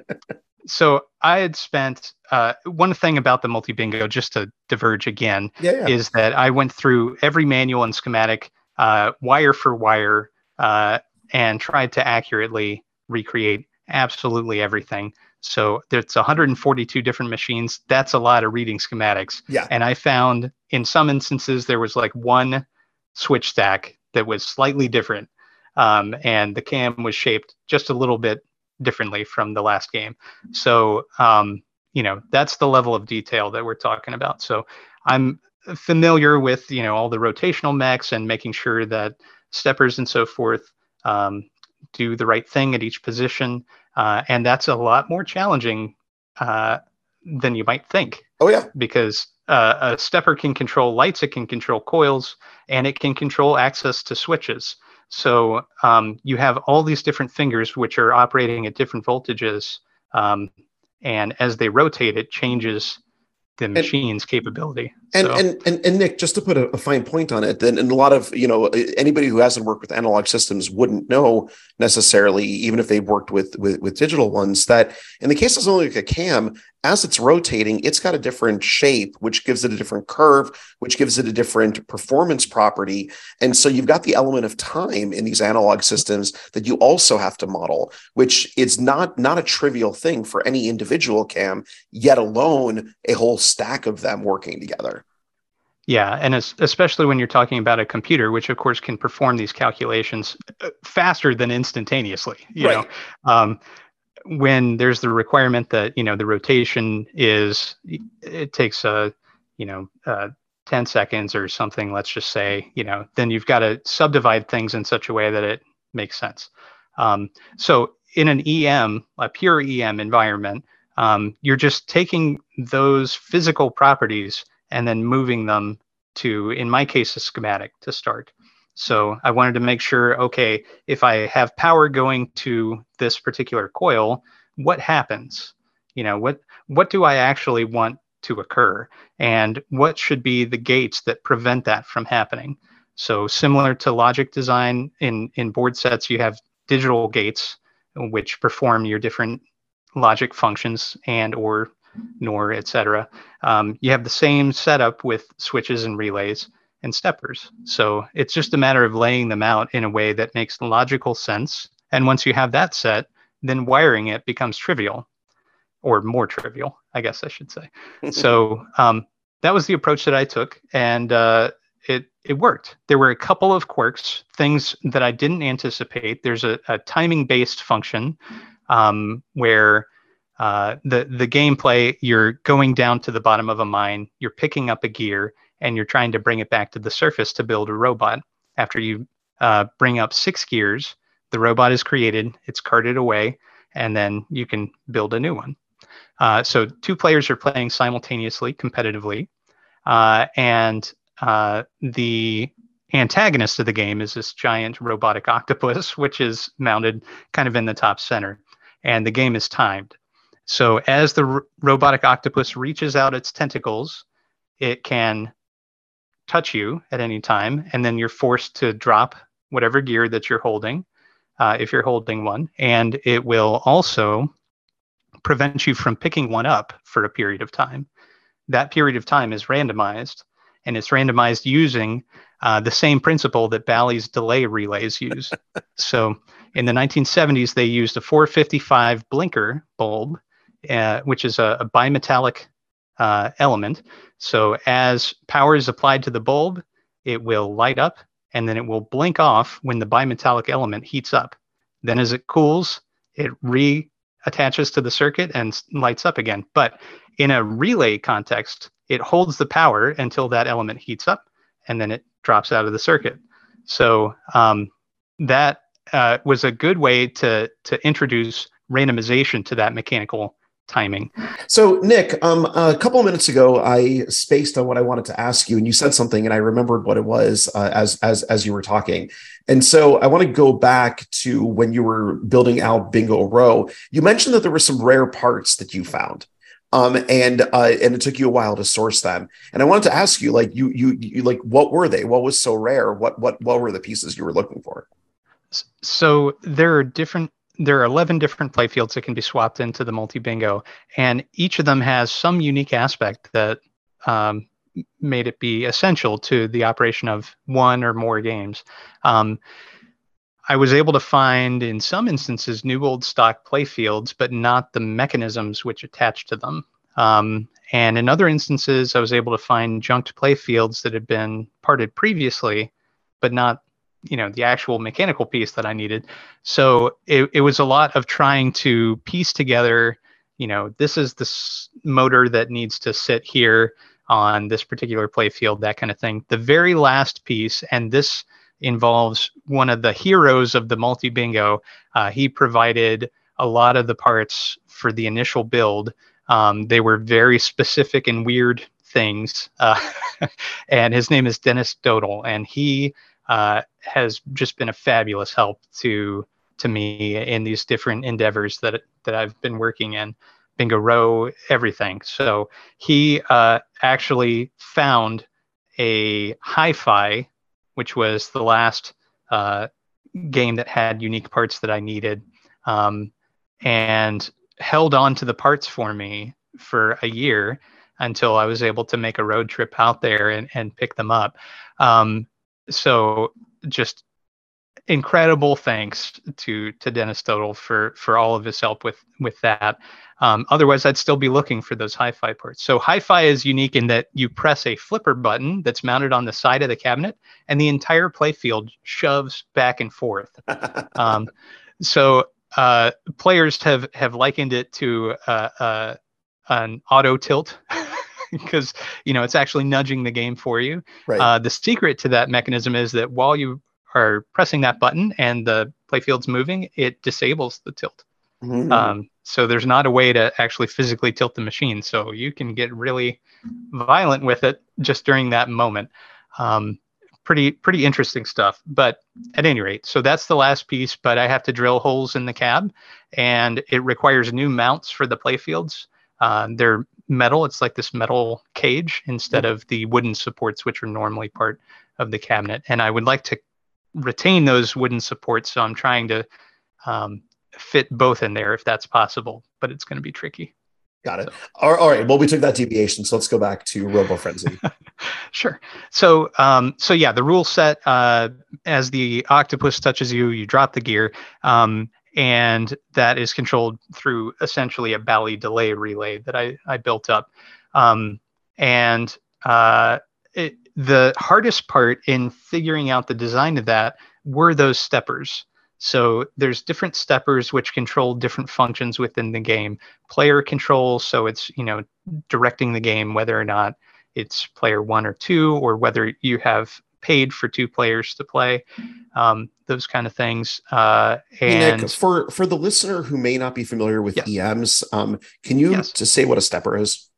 so I had spent uh, one thing about the multi bingo, just to diverge again, yeah, is that I went through every manual and schematic, uh, wire for wire, uh, and tried to accurately recreate absolutely everything. So there's 142 different machines. That's a lot of reading schematics. Yeah. And I found in some instances there was like one switch stack that was slightly different, um, and the cam was shaped just a little bit differently from the last game. So um, you know that's the level of detail that we're talking about. So I'm familiar with you know all the rotational mechs and making sure that steppers and so forth um, do the right thing at each position, uh, and that's a lot more challenging uh, than you might think oh yeah because uh, a stepper can control lights, it can control coils, and it can control access to switches. So um, you have all these different fingers which are operating at different voltages Um, and as they rotate, it changes the machine's capability. And, so. and, and and Nick, just to put a, a fine point on it, then and a lot of you know anybody who hasn't worked with analog systems wouldn't know necessarily, even if they've worked with with, with digital ones, that in the case of something like a cam, as it's rotating, it's got a different shape, which gives it a different curve, which gives it a different performance property. And so you've got the element of time in these analog systems that you also have to model, which is not not a trivial thing for any individual cam, yet alone a whole stack of them working together. Yeah, and especially when you're talking about a computer, which of course can perform these calculations uh, faster than instantaneously. You right. know, um, when there's the requirement that you know the rotation is, it takes a, you know, uh, 10 seconds or something. Let's just say, you know, then you've got to subdivide things in such a way that it makes sense. Um, so in an EM, a pure EM environment, um, you're just taking those physical properties and then moving them to, in my case, a schematic to start. So I wanted to make sure, okay, if I have power going to this particular coil, what happens? You know, what what do I actually want to occur? And what should be the gates that prevent that from happening? So similar to logic design in, in board sets, you have digital gates which perform your different logic functions and or NOR, etc. Um, you have the same setup with switches and relays and steppers. So it's just a matter of laying them out in a way that makes logical sense. And once you have that set, then wiring it becomes trivial or more trivial, I guess I should say. so um, that was the approach that I took. And uh, it, it worked. There were a couple of quirks, things that I didn't anticipate. There's a, a timing based function um, where uh, the the gameplay you're going down to the bottom of a mine you're picking up a gear and you're trying to bring it back to the surface to build a robot after you uh, bring up six gears the robot is created it's carted away and then you can build a new one. Uh, so two players are playing simultaneously competitively uh, and uh, the antagonist of the game is this giant robotic octopus which is mounted kind of in the top center and the game is timed. So as the r- robotic octopus reaches out its tentacles, it can touch you at any time, and then you're forced to drop whatever gear that you're holding, uh, if you're holding one, and it will also prevent you from picking one up for a period of time. That period of time is randomized, and it's randomized using uh, the same principle that Bally's delay relays use. so in the 1970s, they used a 455 blinker bulb uh, which is a, a bimetallic uh, element. So as power is applied to the bulb, it will light up and then it will blink off when the bimetallic element heats up. Then as it cools, it reattaches to the circuit and lights up again. But in a relay context, it holds the power until that element heats up and then it drops out of the circuit. So um, that uh, was a good way to, to introduce randomization to that mechanical timing. So, Nick, um, a couple of minutes ago, I spaced on what I wanted to ask you, and you said something, and I remembered what it was uh, as as as you were talking. And so, I want to go back to when you were building out Bingo Row. You mentioned that there were some rare parts that you found. Um, and uh, and it took you a while to source them. And I wanted to ask you, like, you you you like, what were they? What was so rare? What what what were the pieces you were looking for? So there are different there are 11 different playfields that can be swapped into the multi bingo, and each of them has some unique aspect that um, made it be essential to the operation of one or more games. Um, I was able to find, in some instances, new old stock playfields, but not the mechanisms which attach to them. Um, and in other instances, I was able to find junked playfields that had been parted previously, but not you know the actual mechanical piece that I needed. So it, it was a lot of trying to piece together. You know, this is this motor that needs to sit here on this particular playfield, that kind of thing. The very last piece, and this involves one of the heroes of the multi bingo. Uh, he provided a lot of the parts for the initial build. Um, they were very specific and weird things. Uh, and his name is Dennis Dodal, and he uh, has just been a fabulous help to to me in these different endeavors that that I've been working in, Bingo Row, everything. So he uh, actually found a hi-fi, which was the last uh, game that had unique parts that I needed, um, and held on to the parts for me for a year until I was able to make a road trip out there and, and pick them up. Um, so just incredible thanks to to Dennis Stodel for for all of his help with with that. Um, otherwise, I'd still be looking for those hi-fi ports. So hi-fi is unique in that you press a flipper button that's mounted on the side of the cabinet, and the entire playfield shoves back and forth. um, so uh, players have have likened it to uh, uh, an auto tilt. because you know it's actually nudging the game for you. Right. Uh, the secret to that mechanism is that while you are pressing that button and the playfield's moving, it disables the tilt. Mm-hmm. Um, so there's not a way to actually physically tilt the machine. So you can get really violent with it just during that moment. Um, pretty pretty interesting stuff. But at any rate, so that's the last piece. But I have to drill holes in the cab, and it requires new mounts for the playfields. Uh, they're metal. It's like this metal cage instead mm-hmm. of the wooden supports, which are normally part of the cabinet. And I would like to retain those wooden supports. So I'm trying to um, fit both in there if that's possible, but it's going to be tricky. Got it. All, all right. Well, we took that deviation, so let's go back to Robo Frenzy. sure. So, um, so yeah, the rule set uh, as the octopus touches you, you drop the gear, um, and that is controlled through essentially a Bally delay relay that I I built up, um, and uh, it, the hardest part in figuring out the design of that were those steppers. So there's different steppers which control different functions within the game. Player control, so it's you know directing the game whether or not it's player one or two, or whether you have paid for two players to play. Um, those kind of things. Uh, and hey Nick, for for the listener who may not be familiar with yes. EMs, um, can you yes. just say what a stepper is?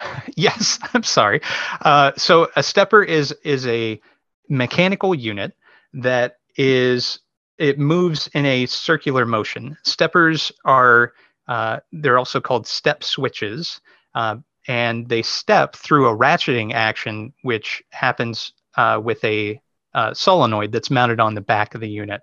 yes, I'm sorry. Uh, so a stepper is is a mechanical unit that is it moves in a circular motion. Steppers are uh, they're also called step switches, uh, and they step through a ratcheting action, which happens uh, with a uh, solenoid that's mounted on the back of the unit.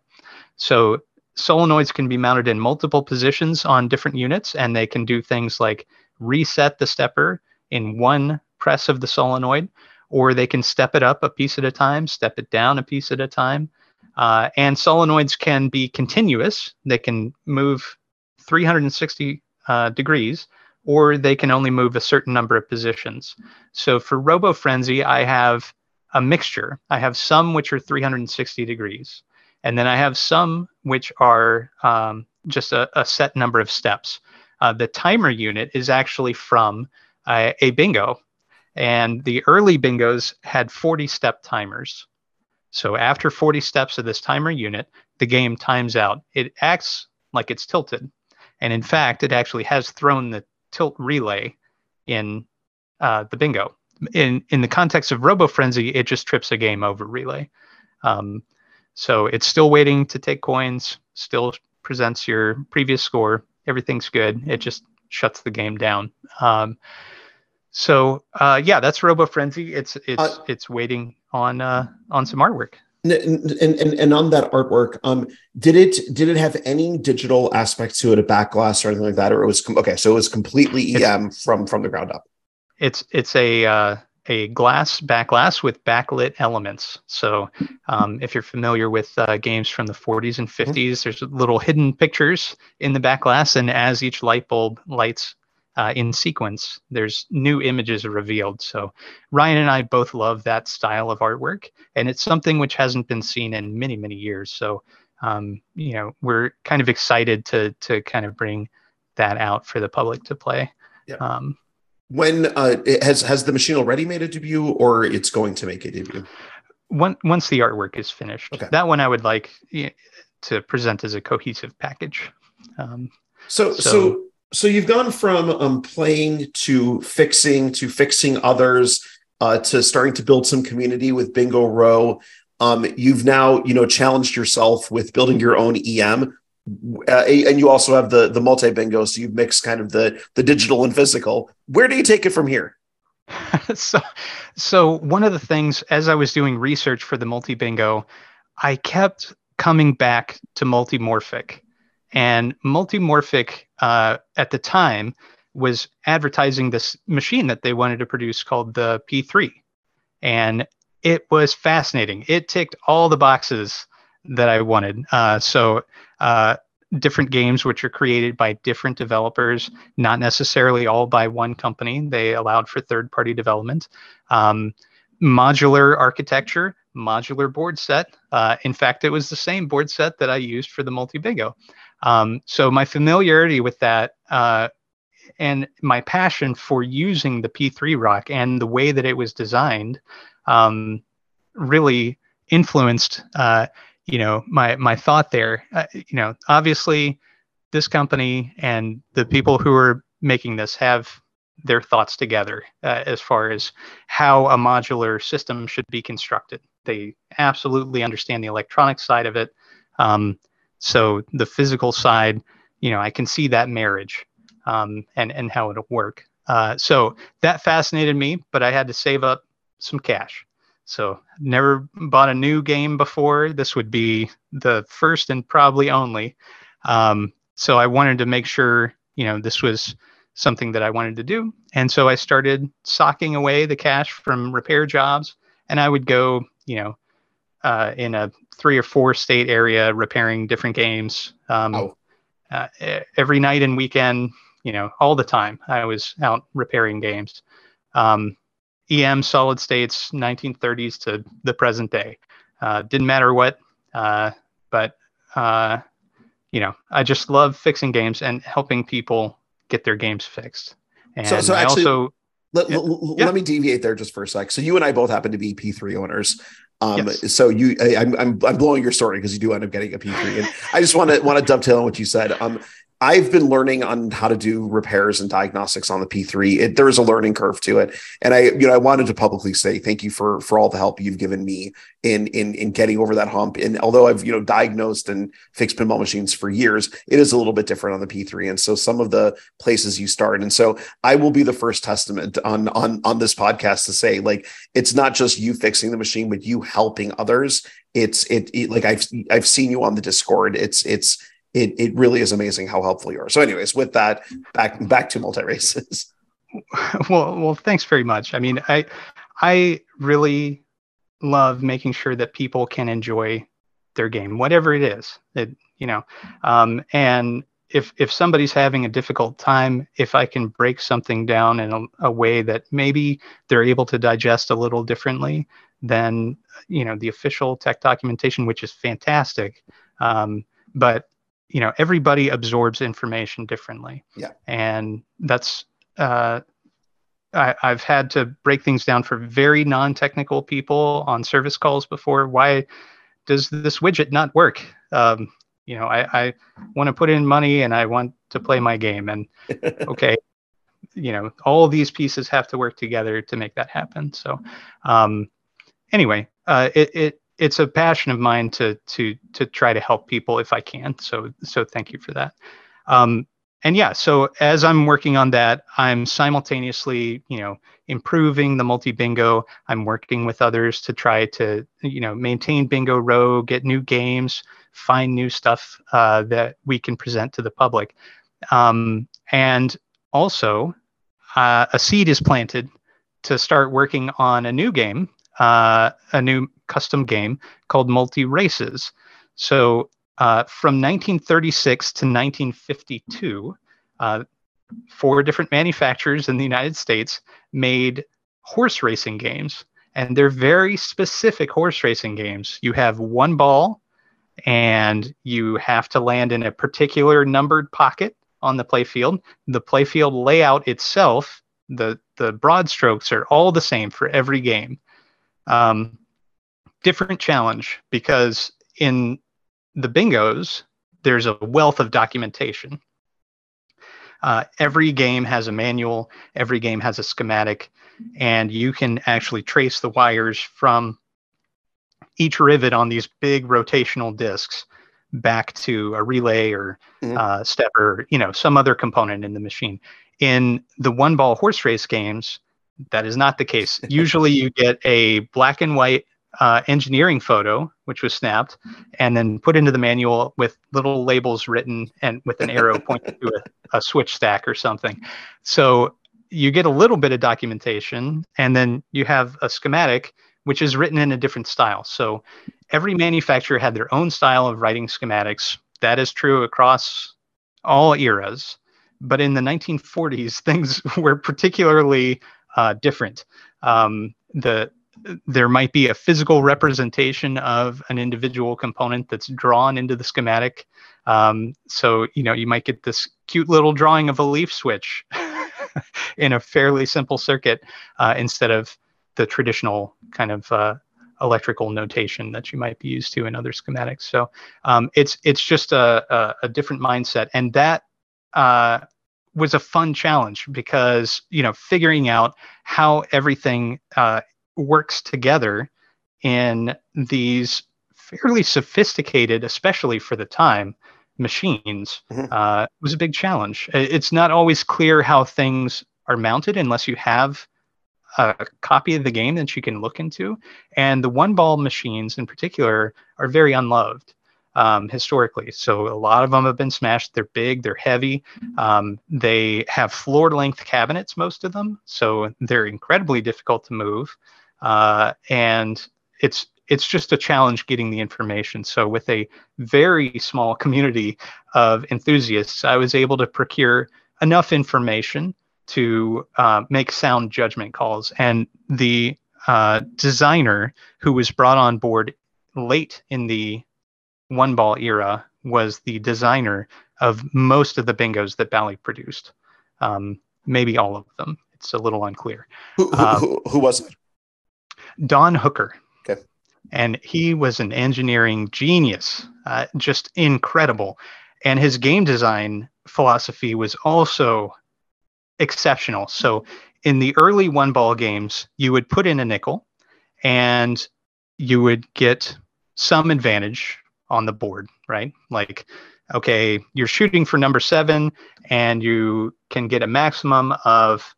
So solenoids can be mounted in multiple positions on different units, and they can do things like reset the stepper in one press of the solenoid, or they can step it up a piece at a time, step it down a piece at a time. Uh, and solenoids can be continuous, they can move 360 uh, degrees, or they can only move a certain number of positions. So for RoboFrenzy, I have a mixture. I have some which are 360 degrees, and then I have some which are um, just a, a, set number of steps. Uh, the timer unit is actually from uh, a bingo. And the early bingos had 40 step timers. So after 40 steps of this timer unit, the game times out. It acts like it's tilted. And in fact, it actually has thrown the tilt relay in uh, the bingo. In, in the context of Robo Frenzy, it just trips a game over relay. Um, so it's still waiting to take coins, still presents your previous score. Everything's good. It just shuts the game down. Um, so uh, yeah, that's Robo Frenzy. It's it's uh, it's waiting on uh, on some artwork. And, and, and on that artwork, um, did it did it have any digital aspects to it, a backglass or anything like that, or it was com- okay? So it was completely EM it's, from from the ground up. It's it's a uh, a glass backglass with backlit elements. So, um, if you're familiar with uh, games from the 40s and 50s, mm-hmm. there's little hidden pictures in the backglass, and as each light bulb lights uh, in sequence, there's new images revealed. So, Ryan and I both love that style of artwork, and it's something which hasn't been seen in many, many years. So, um, you know, we're kind of excited to to kind of bring that out for the public to play. Yeah. Um, when uh, has has the machine already made a debut, or it's going to make a debut? When, once the artwork is finished, okay. that one I would like to present as a cohesive package. Um, so, so, so, so you've gone from um, playing to fixing to fixing others uh, to starting to build some community with Bingo Row. Um, you've now, you know, challenged yourself with building your own EM. Uh, and you also have the the multi bingo, so you mix kind of the the digital and physical. Where do you take it from here? so, so one of the things as I was doing research for the multi bingo, I kept coming back to multimorphic, and multimorphic uh, at the time was advertising this machine that they wanted to produce called the P3, and it was fascinating. It ticked all the boxes that I wanted. Uh, so uh, different games which are created by different developers, not necessarily all by one company. They allowed for third party development. Um, modular architecture, modular board set. Uh, in fact, it was the same board set that I used for the multi bingo. Um, so my familiarity with that uh, and my passion for using the P3-ROC and the way that it was designed um, really influenced uh, you know my my thought there uh, you know obviously this company and the people who are making this have their thoughts together uh, as far as how a modular system should be constructed. They absolutely understand the electronic side of it. Um, so the physical side you know i can see that marriage um, and and how it'll work. Uh, so that fascinated me but i had to save up some cash so never bought a new game before. This would be the first and probably only. Um, so I wanted to make sure, you know, this was something that I wanted to do. And so I started socking away the cash from repair jobs. And I would go, you know, uh, in a three or four state area repairing different games. Um, oh. uh, every night and weekend, you know, all the time, I was out repairing games. Um, EM solid states, 1930s to the present day. Uh, didn't matter what, uh, but uh, you know, I just love fixing games and helping people get their games fixed. And so, so actually, also, let, yeah. let, me deviate there just for a sec. So you and I both happen to be P3 owners. Um, yes. so you, I, am I'm, I'm blowing your story because you do end up getting a P3, and I just want to want to dovetail on what you said. Um, I've been learning on how to do repairs and diagnostics on the P3. It, there's a learning curve to it, and I, you know, I wanted to publicly say thank you for for all the help you've given me in in in getting over that hump. And although I've you know diagnosed and fixed pinball machines for years, it is a little bit different on the P3. And so some of the places you start, and so I will be the first testament on on on this podcast to say like it's not just you fixing the machine, but you helping others. It's it, it like I've I've seen you on the Discord. It's it's it it really is amazing how helpful you are. So, anyways, with that, back back to multi races. Well, well, thanks very much. I mean, I I really love making sure that people can enjoy their game, whatever it is. It you know, um, and if if somebody's having a difficult time, if I can break something down in a, a way that maybe they're able to digest a little differently than you know the official tech documentation, which is fantastic. Um, but you know everybody absorbs information differently. Yeah. And that's uh, I, have had to break things down for very non-technical people on service calls before. Why does this widget not work? Um, you know i, I want to put in money and i want to play my game. And okay you know all these pieces have to work together to make that happen. So um, anyway uh, it, it it's a passion of mine to to to try to help people if I can. So so thank you for that. Um, and yeah, so as I'm working on that, I'm simultaneously, you know, improving the multi bingo. I'm working with others to try to, you know, maintain Bingo Row, get new games, find new stuff uh, that we can present to the public. Um, and also, uh, a seed is planted to start working on a new game, uh, a new custom game called Multi Races. So uh, from 1936 to 1952, uh, four different manufacturers in the United States made horse racing games, and they're very specific horse racing games. You have one ball, and you have to land in a particular numbered pocket on the playfield. The playfield layout itself, the the broad strokes are all the same for every game. Um, different challenge because in the bingos, there's a wealth of documentation. Uh, every game has a manual, every game has a schematic, and you can actually trace the wires from each rivet on these big rotational discs back to a relay or mm-hmm. uh, step or you know some other component in the machine. In the one ball horse race games, that is not the case. Usually, you get a black and white uh, engineering photo, which was snapped, and then put into the manual with little labels written and with an arrow pointing to a, a switch stack or something. So you get a little bit of documentation, and then you have a schematic which is written in a different style. So every manufacturer had their own style of writing schematics. That is true across all eras. But in the 1940s, things were particularly uh, different. Um, the there might be a physical representation of an individual component that's drawn into the schematic. Um, so you know you might get this cute little drawing of a leaf switch in a fairly simple circuit uh, instead of the traditional kind of uh, electrical notation that you might be used to in other schematics. So um, it's it's just a, a, a, different mindset, and that uh, was a fun challenge because you know figuring out how everything uh, works together in these fairly sophisticated, especially for the time, machines mm-hmm. uh, was a big challenge. It's not always clear how things are mounted unless you have a copy of the game that you can look into. And the one ball machines in particular are very unloved um, historically. So a lot of them have been smashed. They're big, they're heavy. Um, they have floor length cabinets, most of them. So they're incredibly difficult to move. Uh, and it's it's just a challenge getting the information. So with a very small community of enthusiasts, I was able to procure enough information to uh, make sound judgment calls. And the uh, designer who was brought on board late in the one ball era was the designer of most of the bingos that Bally produced. Um, maybe all of them. It's a little unclear. Who, who, um, who, who was it? Don Hooker. Okay. And he was an engineering genius, uh, just incredible. And his game design philosophy was also exceptional. So in the early one ball games, you would put in a nickel and you would get some advantage on the board, right? Like, okay, you're shooting for number seven and you can get a maximum of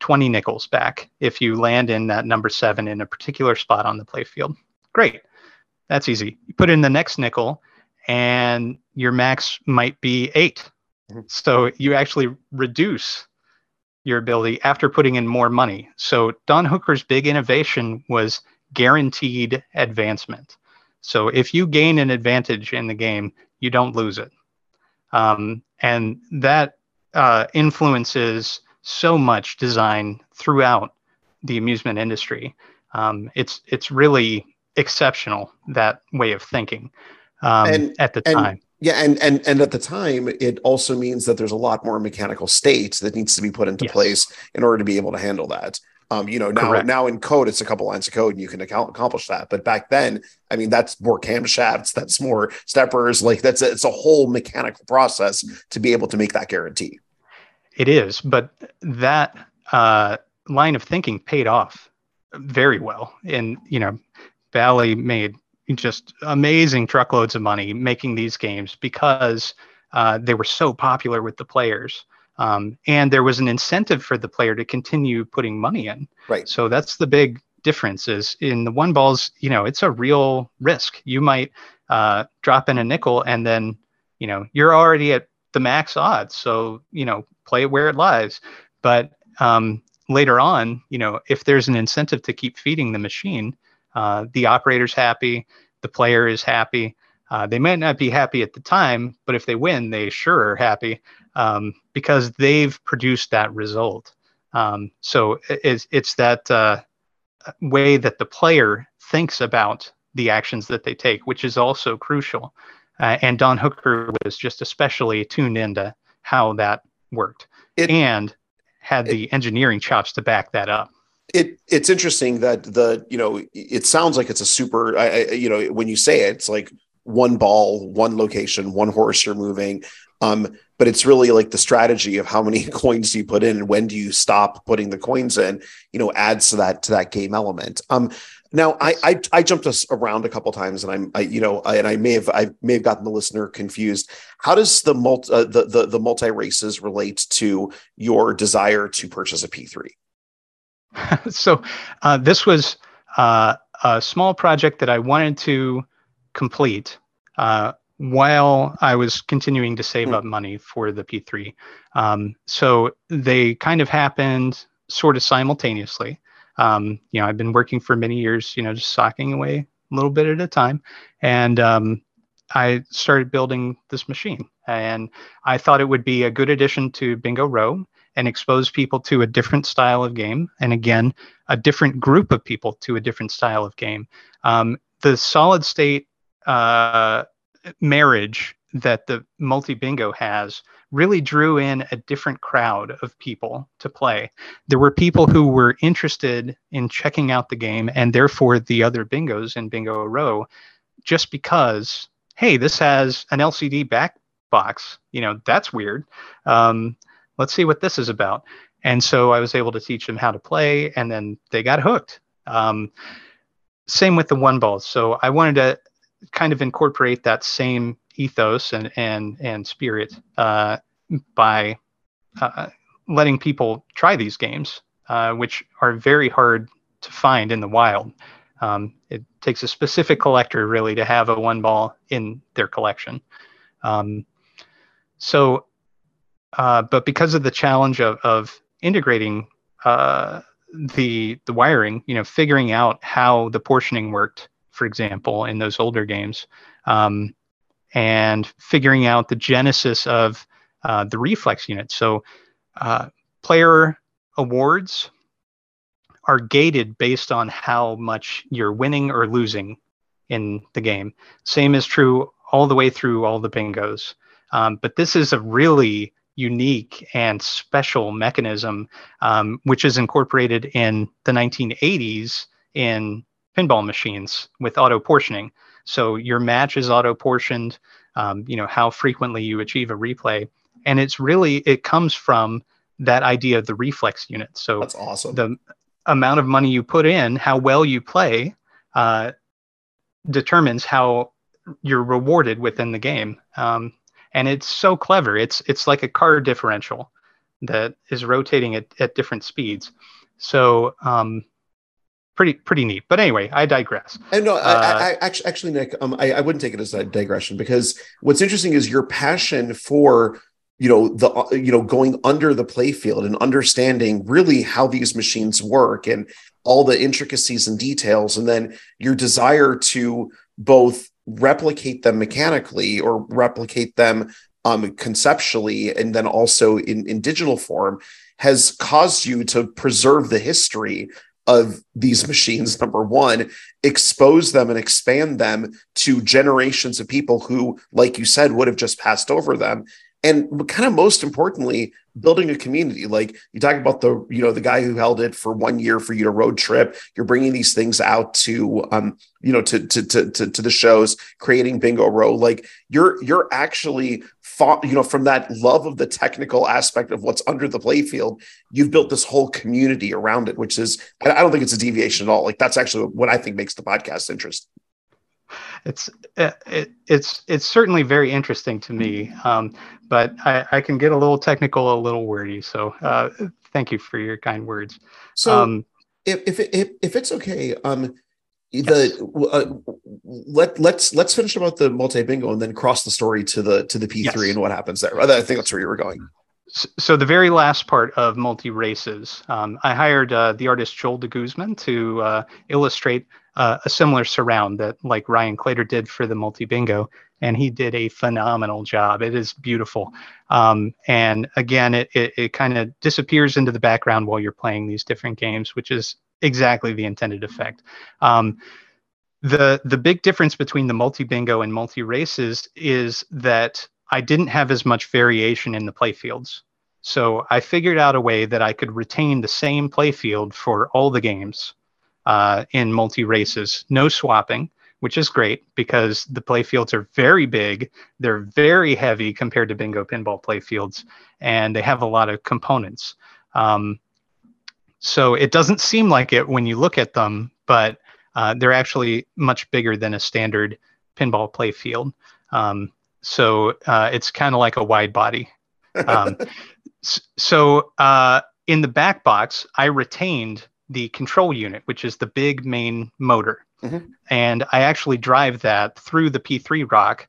20 nickels back if you land in that number seven in a particular spot on the playfield. Great. That's easy. You put in the next nickel and your max might be 8 mm-hmm. So you actually reduce your ability after putting in more money. So Don Hooker's big innovation was guaranteed advancement. So if you gain an advantage in the game, you don't lose it. Um, and that uh, influences so much design throughout the amusement industry. Um, it's it's really exceptional that way of thinking um, and, at the and, time. Yeah, and and and at the time, it also means that there's a lot more mechanical state that needs to be put into yes. place in order to be able to handle that. Um, you know, now Correct. now in code, it's a couple lines of code and you can accomplish that. But back then, I mean, that's more camshafts, that's more steppers, like that's a, it's a whole mechanical process to be able to make that guarantee. It is, but that uh, line of thinking paid off very well. And, you know, Bally made just amazing truckloads of money making these games because uh, they were so popular with the players. Um, and there was an incentive for the player to continue putting money in. Right. So that's the big difference is in the one balls, you know, it's a real risk. You might uh, drop in a nickel and then, you know, you're already at the max odds. So, you know, play it where it lies. But um, later on, you know, if there's an incentive to keep feeding the machine, uh, the operator's happy, the player is happy. Uh, they might not be happy at the time, but if they win, they sure are happy um, because they've produced that result. Um, so it's, it's that uh, way that the player thinks about the actions that they take, which is also crucial. Uh, and Don Hooker was just especially tuned into how that worked it, and had the engineering chops to back that up. It it's interesting that the you know it sounds like it's a super I, I, you know when you say it, it's like one ball, one location, one horse you're moving. Um, but it's really like the strategy of how many coins do you put in and when do you stop putting the coins in, you know, adds to that to that game element. Um, Now, I, I, I jumped us around a couple times, and I'm I, you know, I, and I may have I may have gotten the listener confused. How does the multi uh, the the, the multi races relate to your desire to purchase a P3? so, uh, this was uh, a small project that I wanted to complete uh, while I was continuing to save mm. up money for the P3. Um, so they kind of happened sort of simultaneously. Um, you know, I've been working for many years, you know, just socking away a little bit at a time. And um, I started building this machine. And I thought it would be a good addition to Bingo Row and expose people to a different style of game. And again, a different group of people to a different style of game. Um, the solid state uh, marriage that the multi bingo has really drew in a different crowd of people to play. There were people who were interested in checking out the game and therefore the other bingos in Bingo Row just because, hey, this has an LCD back box. You know, that's weird. Um, let's see what this is about. And so I was able to teach them how to play and then they got hooked. Um, same with the one balls. So I wanted to kind of incorporate that same ethos and and and spirit uh, by uh, letting people try these games, uh, which are very hard to find in the wild. Um, it takes a specific collector really to have a one ball in their collection. Um, so, uh, but because of the challenge of, of integrating uh, the the wiring, you know, figuring out how the portioning worked, for example, in those older games, um, and figuring out the genesis of uh, the reflex unit. So, uh, player awards are gated based on how much you're winning or losing in the game. Same is true all the way through all the bingos. Um, but this is a really unique and special mechanism, um, which is incorporated in the 1980s in pinball machines with auto portioning. So your match is auto portioned. Um, you know how frequently you achieve a replay, and it's really it comes from that idea of the reflex unit. So that's awesome. The amount of money you put in, how well you play, uh, determines how you're rewarded within the game. Um, and it's so clever. It's it's like a car differential that is rotating at, at different speeds. So um, pretty pretty neat. But anyway, I digress. And no, uh, I, I, actually, actually, Nick, um, I, I wouldn't take it as a digression because what's interesting is your passion for you know the uh, you know going under the playfield and understanding really how these machines work and all the intricacies and details, and then your desire to both replicate them mechanically or replicate them um, conceptually and then also in, in digital form has caused you to preserve the history of these machines number one expose them and expand them to generations of people who like you said would have just passed over them. And kind of most importantly building a community. Like you talk about the you know the guy who held it for one year for you to road trip. You're bringing these things out to um you know to to to to, to the shows creating bingo row. Like you're you're actually fought you know from that love of the technical aspect of what's under the playfield you've built this whole community around it which is i don't think it's a deviation at all like that's actually what i think makes the podcast interesting it's it, it's it's certainly very interesting to me. Um, but I, I, can get a little technical, a little wordy. So uh, thank you for your kind words. So um, if, if, if if it's okay, um, the uh, let let's let's finish about the multi bingo and then cross the story to the to the P3 yes. and what happens there. I think that's where you were going. So the very last part of multi races, um, I hired uh, the artist Joel de Guzman to uh, illustrate uh, a similar surround that like Ryan Claytor did for the multi bingo, and he did a phenomenal job. It is beautiful, um, and again, it it, it kind of disappears into the background while you're playing these different games, which is exactly the intended effect. Um, the the big difference between the multi bingo and multi races is that I didn't have as much variation in the playfields. So I figured out a way that I could retain the same playfield for all the games uh, in multi races, no swapping, which is great because the playfields are very big. They're very heavy compared to bingo pinball playfields, and they have a lot of components. Um, so it doesn't seem like it when you look at them, but uh, they're actually much bigger than a standard pinball play field. Um, so uh, it's kind of like a wide body. Um, so uh, in the back box, I retained the control unit, which is the big main motor. Mm-hmm. And I actually drive that through the P3-ROC,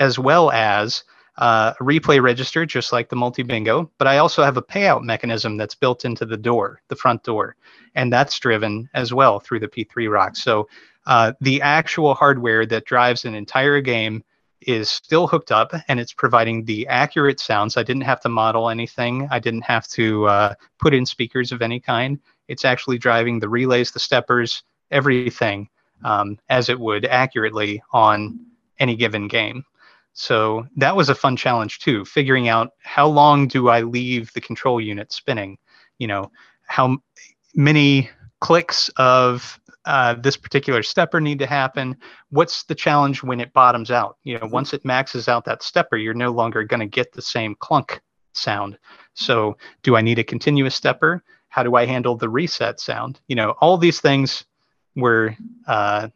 as well as uh, replay register, just like the multi bingo. But I also have a payout mechanism that's built into the door, the front door, and that's driven as well through the P3-ROC. So uh, the actual hardware that drives an entire game is still hooked up and it's providing the accurate sounds. I didn't have to model anything. I didn't have to uh, put in speakers of any kind. It's actually driving the relays, the steppers, everything um, as it would accurately on any given game. So that was a fun challenge too, figuring out how long do I leave the control unit spinning? You know, how many clicks of uh, this particular stepper need to happen? What's the challenge when it bottoms out? You know, once it maxes out that stepper, you're no longer going to get the same clunk sound. So, do I need a continuous stepper? How do I handle the reset sound? You know, all these things were uh,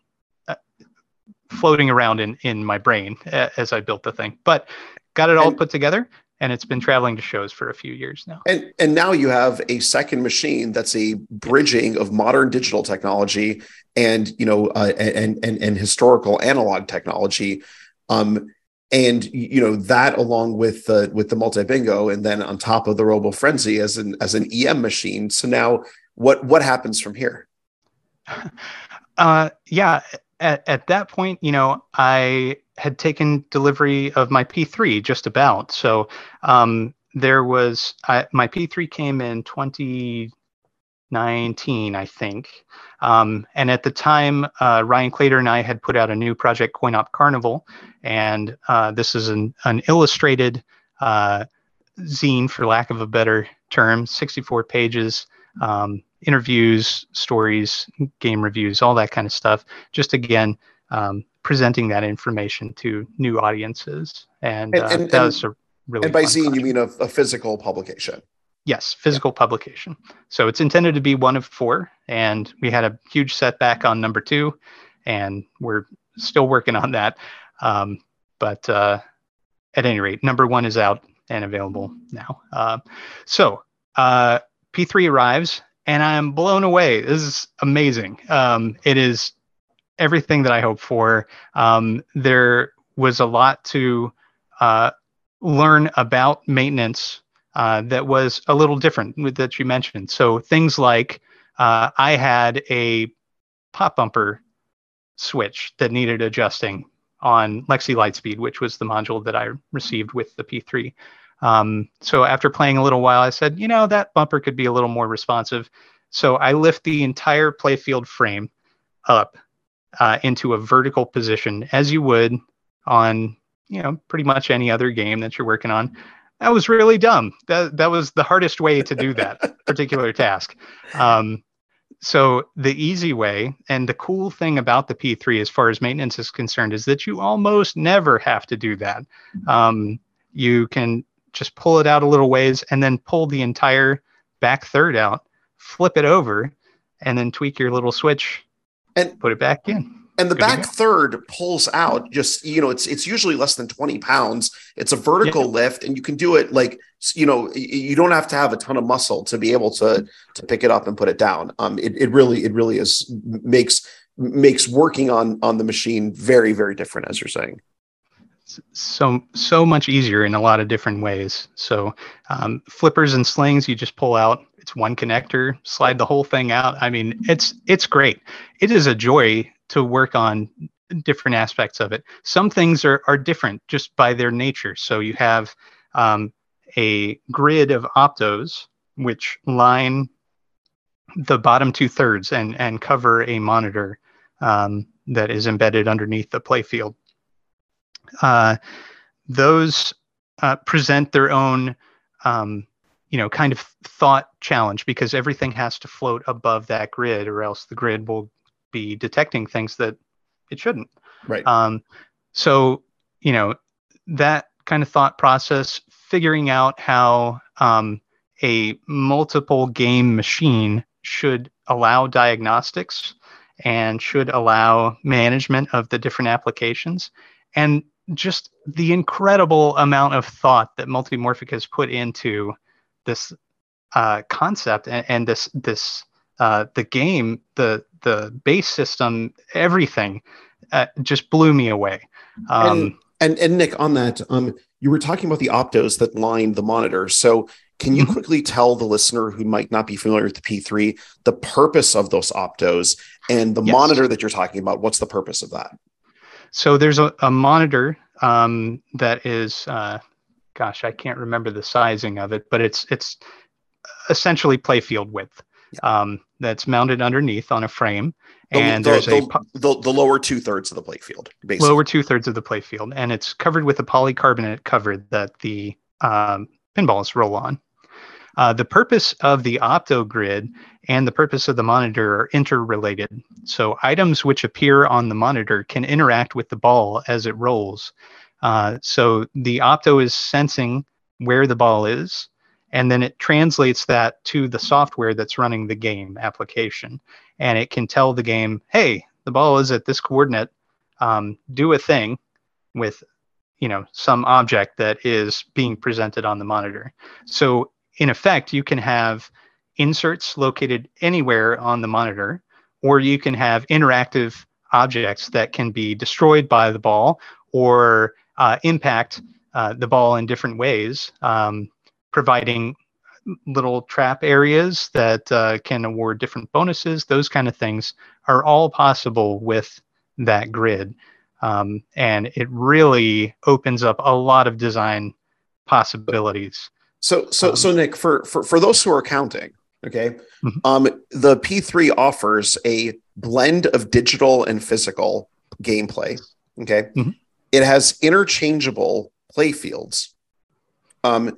floating around in in my brain as I built the thing, but got it all and, put together and it's been traveling to shows for a few years now. And and now you have a second machine that's a bridging of modern digital technology and you know uh, and and and historical analog technology. Um, and you know that along with the with the multi bingo and then on top of the robo frenzy as an as an em machine so now what what happens from here uh yeah at, at that point you know i had taken delivery of my P3 just about. So um, there was I, my P3 came in 2019, I think. Um, and at the time, uh, Ryan Claytor and I had put out a new project, CoinOp Carnival, and uh, this is an, an illustrated uh, zine, for lack of a better term, 64 pages. Um, interviews, stories, game reviews, all that kind of stuff. Just again, um, presenting that information to new audiences. And, and, uh, and that was a really And by zine, project. you mean a, a, physical publication? Yes, physical yeah. publication. So it's intended to be one of four. And we had a huge setback on number two, and we're still working on that. Um, but uh, at any rate, number one is out and available now. Uh, so uh, P3 arrives, and I'm blown away. This is amazing. Um, it is everything that I hoped for. Um, there was a lot to uh, learn about maintenance uh, that was a little different that you mentioned. So things like uh, I had a pop bumper switch that needed adjusting on Lexy Lightspeed, which was the module that I received with the P3. Um, so after playing a little while, I said, you know, that bumper could be a little more responsive. So I lift the entire playfield frame up uh, into a vertical position as you would on you know pretty much any other game that you're working on. That was really dumb. That that was the hardest way to do that particular task. Um, so the easy way and the cool thing about the p3 as far as maintenance is concerned is that you almost never have to do that. Um, you can just pull it out a little ways and then pull the entire back third out flip it over and then tweak your little switch and put it back in. And the Good back third pulls out just, you know, it's it's usually less than 20 pounds. It's a vertical yeah. lift, and you can do it like, you know, you don't have to have a ton of muscle to be able to to pick it up and put it down. Um, it, it really, it really is makes makes working on on the machine very, very different, as you're saying so so much easier in a lot of different ways. So um, flippers and slings, you just pull out. It's one connector, slide the whole thing out. I mean, it's it's great. It is a joy to work on different aspects of it. Some things are are different just by their nature. So you have um, a grid of optos which line the bottom two thirds and and cover a monitor um, that is embedded underneath the playfield uh, those uh, present their own, um, you know, kind of thought challenge because everything has to float above that grid, or else the grid will be detecting things that it shouldn't. Right. Um, so, you know, that kind of thought process, figuring out how um, a multiple game machine should allow diagnostics and should allow management of the different applications. And just the incredible amount of thought that Multimorphic has put into this uh, concept and, and, this this uh, the game, the the base system, everything uh, just blew me away. Um, and, and, and Nick, on that, um, you were talking about the optos that line the monitor. So can you mm-hmm. quickly tell the listener who might not be familiar with the P3 the purpose of those optos and the yes. monitor that you're talking about? What's the purpose of that? So there's a, a monitor um, that is, uh, gosh, I can't remember the sizing of it, but it's it's essentially playfield width. Um, that's mounted underneath on a frame, the, and the, there's the, a the, the lower two thirds of the playfield, basically. Lower two thirds of the playfield, and it's covered with a polycarbonate cover that the um, pinballs roll on. Uh, the purpose of the opto grid and the purpose of the monitor are interrelated. So items which appear on the monitor can interact with the ball as it rolls. Uh, so the opto is sensing where the ball is, and then it translates that to the software that's running the game application. And it can tell the game, hey, the ball is at this coordinate, um, do a thing with you know some object that is being presented on the monitor so in effect, you can have inserts located anywhere on the monitor, or you can have interactive objects that can be destroyed by the ball or uh, impact uh, the ball in different ways, um, providing little trap areas that uh, can award different bonuses. Those kind of things are all possible with that grid. Um, and it really opens up a lot of design possibilities. So so um, so Nick, for for for those who are counting, okay, mm-hmm. um, the P3 offers a blend of digital and physical gameplay. Okay, mm-hmm. it has interchangeable play fields. Um,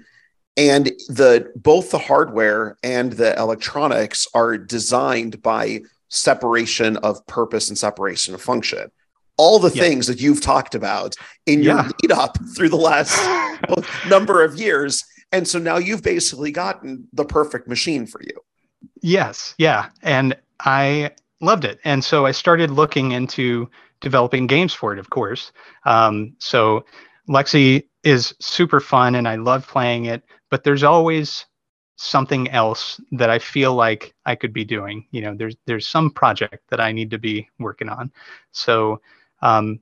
and the both the hardware and the electronics are designed by separation of purpose and separation of function all the yeah. things that you've talked about in your yeah. lead up through the last number of years and so now you've basically gotten the perfect machine for you. Yes. Yeah. And I loved it. And so I started looking into developing games for it, of course. Um, so Lexy is super fun and I love playing it, but there's always something else that I feel like I could be doing. You know, there's there's some project that I need to be working on. So um,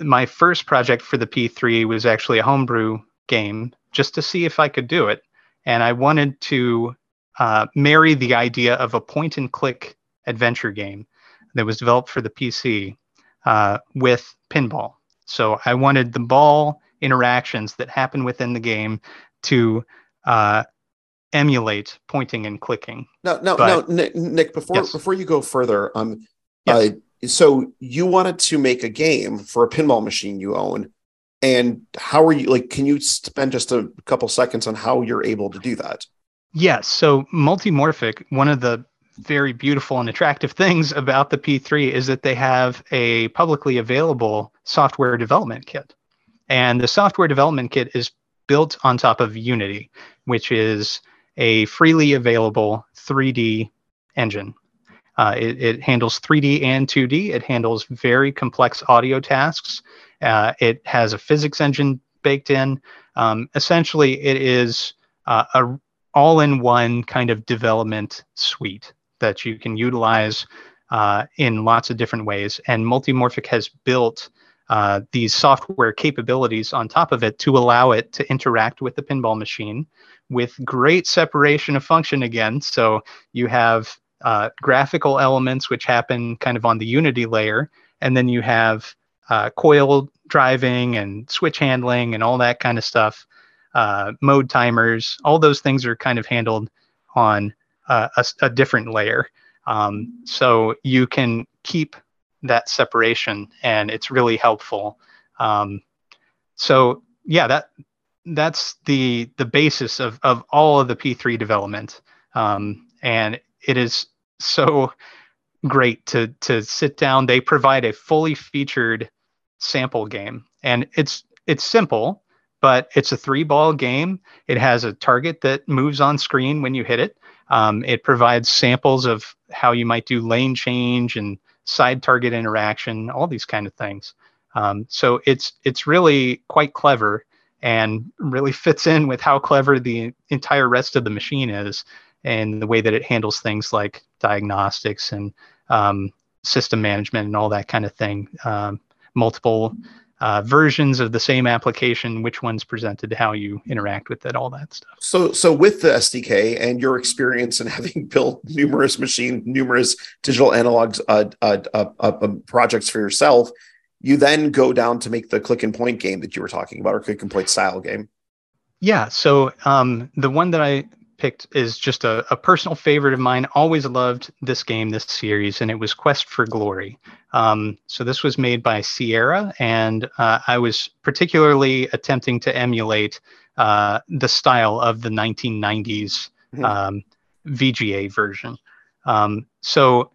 my first project for the P3 was actually a homebrew game just to see if I could do it. And I wanted to uh, marry the idea of a point and click adventure game that was developed for the PC uh, with pinball. So I wanted the ball interactions that happen within the game to uh, emulate pointing and clicking. No, no, but, no, Nick, Nick. Before yes. before you go further, um, yes. uh, so you wanted to make a game for a pinball machine you own and how are you like can you spend just a couple seconds on how you're able to do that? Yes. So multimorphic one of the very beautiful and attractive things about the p3 is that they have a publicly available software development kit. And the software development kit is built on top of unity which is a freely available 3d engine. Uh, it, it handles 3d and 2d it handles very complex audio tasks uh, it has a physics engine baked in. Um, essentially, it is uh, a all-in-one kind of development suite that you can utilize uh, in lots of different ways. And Multimorphic has built uh, these software capabilities on top of it to allow it to interact with the pinball machine with great separation of function again. So you have uh, graphical elements which happen kind of on the Unity layer, and then you have uh, coil driving and switch handling and all that kind of stuff, uh, mode timers, all those things are kind of handled on uh, a, a, different layer. Um, so you can keep that separation, and it's really helpful. Um, so yeah, that that's the the basis of of all of the P3 development, um, and it is so great to to sit down. They provide a fully featured sample game. And it's it's simple, but it's a three ball game. It has a target that moves on screen when you hit it. Um, it provides samples of how you might do lane change and side target interaction, all these kind of things. Um, so it's it's really quite clever and really fits in with how clever the entire rest of the machine is and the way that it handles things like diagnostics and um, system management and all that kind of thing. Um, multiple uh, versions of the same application, which one's presented, how you interact with it, all that stuff. So, so with the SDK and your experience in having built numerous machine, numerous digital analogs uh, uh, uh, uh um, projects for yourself, you then go down to make the click and point game that you were talking about, or click and point style game. Yeah. So um, the one that I picked is just a, a, personal favorite of mine. Always loved this game, this series, and it was Quest for Glory. Um, so this was made by Sierra, and uh, I was particularly attempting to emulate uh, the style of the 1990s mm-hmm. um, VGA version. Um, so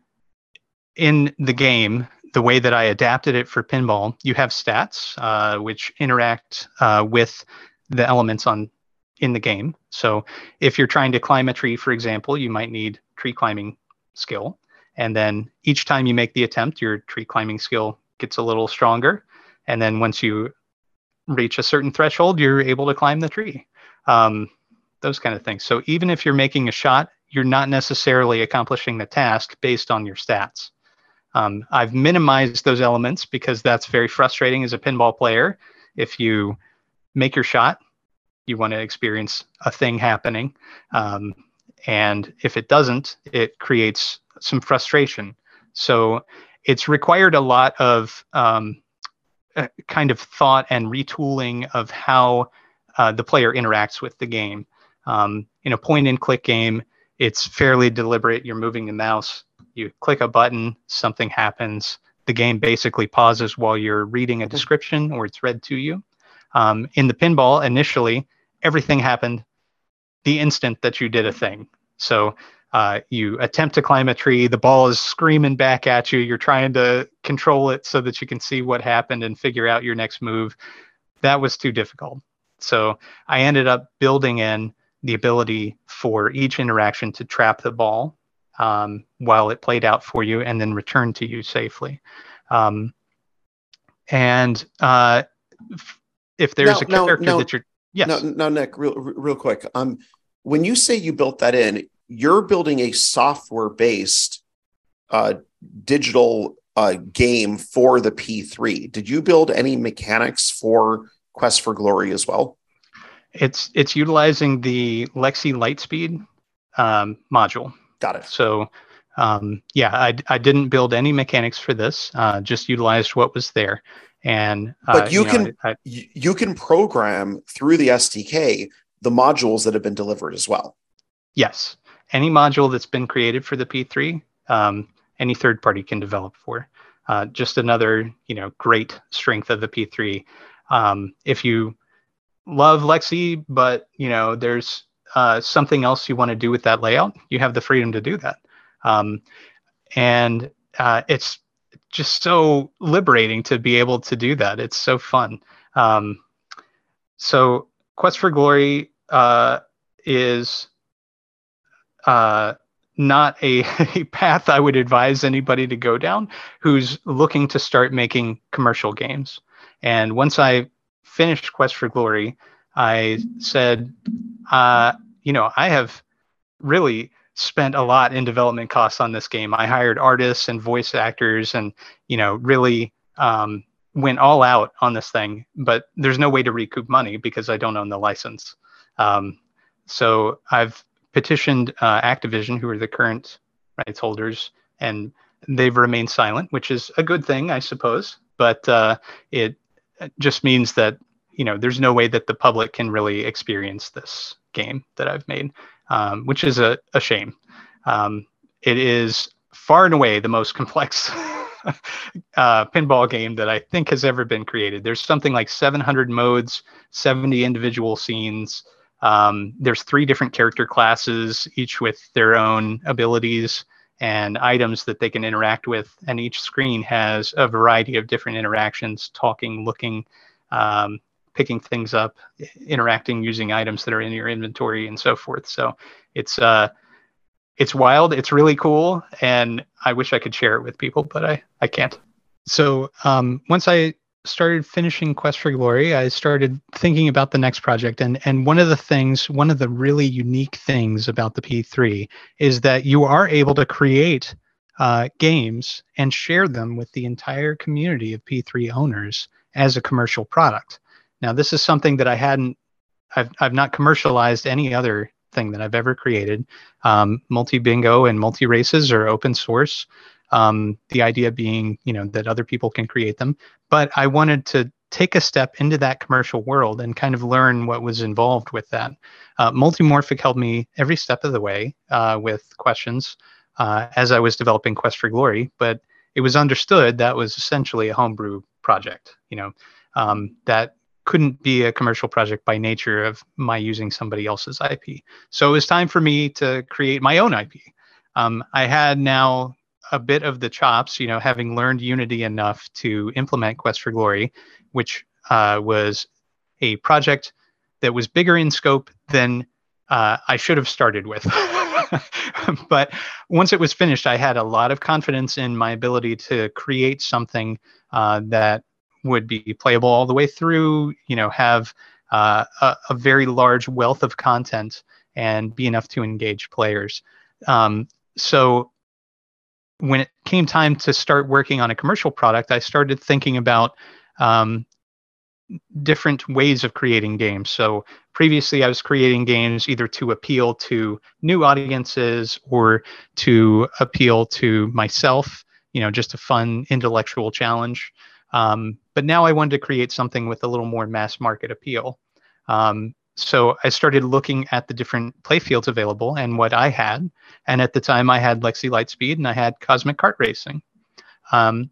in the game, the way that I adapted it for pinball, you have stats uh, which interact uh, with the elements on in the game. So if you're trying to climb a tree, for example, you might need tree climbing skill. And then each time you make the attempt, your tree climbing skill gets a little stronger. And then once you reach a certain threshold, you're able to climb the tree. Um, those kind of things. So even if you're making a shot, you're not necessarily accomplishing the task based on your stats. Um, I've minimized those elements because that's very frustrating as a pinball player. If you make your shot you want to experience a thing happening. Um, and if it doesn't, it creates some frustration. So it's required a lot of um, kind of thought and retooling of how uh, the player interacts with the game. Um, in a point and click game, it's fairly deliberate. You're moving the mouse, you click a button, something happens. The game basically pauses while you're reading a description or it's read to you. Um, in the pinball, initially, everything happened the instant that you did a thing. So uh, you attempt to climb a tree, the ball is screaming back at you. You're trying to control it so that you can see what happened and figure out your next move. That was too difficult. So I ended up building in the ability for each interaction to trap the ball um, while it played out for you and then return to you safely. Um, and uh, if there's a character that you're Yes. Now, now Nick, real, real quick. Um, when you say you built that in, you're building a software based uh, digital uh, game for the P3. Did you build any mechanics for Quest for Glory as well? It's it's utilizing the Lexy Lightspeed um, module. Got it. So um, yeah, I, I didn't build any mechanics for this. Uh, just utilized what was there. And uh, but you, you can know, I, you can program through the SDK the modules that have been delivered as well. Yes, any module that's been created for the P3, um, any third party can develop for. Uh, just another you know great strength of the P3. Um, if you love Lexy, but you know there's uh, something else you want to do with that layout, you have the freedom to do that. Um, and uh, it's just so liberating to be able to do that. It's so fun. Um, so Quest for Glory uh, is uh, not a, a, path I would advise anybody to go down who's looking to start making commercial games. And once I finished Quest for Glory, I said, uh, you know, I have really spent a lot in development costs on this game. I hired artists and voice actors and, you know, really um, went all out on this thing, but there's no way to recoup money because I don't own the license. Um, so I've petitioned uh, Activision, who are the current rights holders, and they've remained silent, which is a good thing, I suppose. But uh, it just means that you know there's no way that the public can really experience this game that I've made um, which is a, a shame. Um, it is far and away the most complex uh, pinball game that I think has ever been created. There's something like 700 modes, 70 individual scenes. Um, there's three different character classes, each with their own abilities and items that they can interact with. And each screen has a variety of different interactions talking, looking, um, picking things up, interacting using items that are in your inventory, and so forth. So it's uh, it's wild. It's really cool, and I wish I could share it with people, but I I can't. So um, once I started finishing Quest for Glory, I started thinking about the next project. And, and one of the things, one of the really unique things about the P3 is that you are able to create uh, games and share them with the entire community of P3 owners as a commercial product. Now, this is something that I hadn't, I've, I've not commercialized any other thing that I've ever created. Um, multi bingo and multi races are open source. Um, the idea being, you know, that other people can create them. But I wanted to take a step into that commercial world and kind of learn what was involved with that. Uh, Multimorphic helped me every step of the way uh, with questions uh, as I was developing Quest for Glory, but it was understood that was essentially a homebrew project. You know, um, that couldn't be a commercial project by nature of my using somebody else's IP. So it was time for me to create my own IP. Um, I had now a bit of the chops, you know, having learned Unity enough to implement Quest for Glory, which uh, was a project that was bigger in scope than uh, I should have started with. but once it was finished, I had a lot of confidence in my ability to create something uh, that would be playable all the way through, you know, have uh, a, a, very large wealth of content and be enough to engage players. Um, so when it came time to start working on a commercial product, I started thinking about um, different ways of creating games. So previously, I was creating games either to appeal to new audiences or to appeal to myself, you know, just a fun intellectual challenge. Um, but now I wanted to create something with a little more mass market appeal. Um, so I started looking at the different playfields available and what I had. And at the time, I had Lexy Lightspeed and I had Cosmic Kart Racing. Um,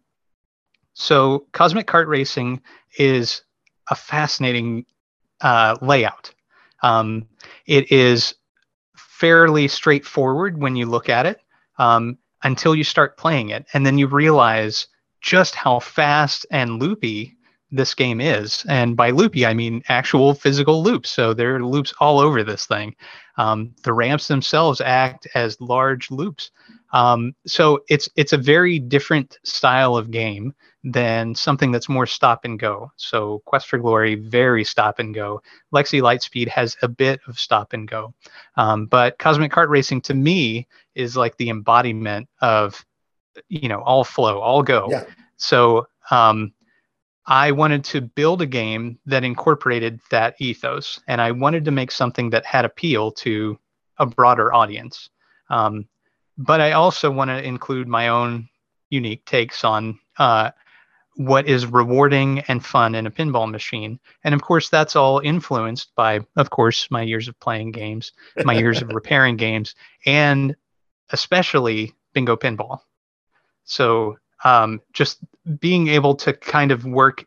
so Cosmic Kart Racing is a fascinating uh, layout. Um, it is fairly straightforward when you look at it um, until you start playing it, and then you realize just how fast and loopy this game is. And by loopy, I mean actual physical loops. So there are loops all over this thing. Um, the ramps themselves act as large loops. Um, so it's it's a very different style of game than something that's more stop and go. So Quest for Glory, very stop and go. Lexy Lightspeed has a bit of stop and go. Um, but Cosmic Kart Racing to me is like the embodiment of, you know, all flow, all go. Yeah. So um, I wanted to build a game that incorporated that ethos, and I wanted to make something that had appeal to a broader audience. Um, but I also want to include my own unique takes on uh, what is rewarding and fun in a pinball machine. And of course, that's all influenced by, of course, my years of playing games, my years of repairing games, and especially bingo pinball. So um, just being able to kind of work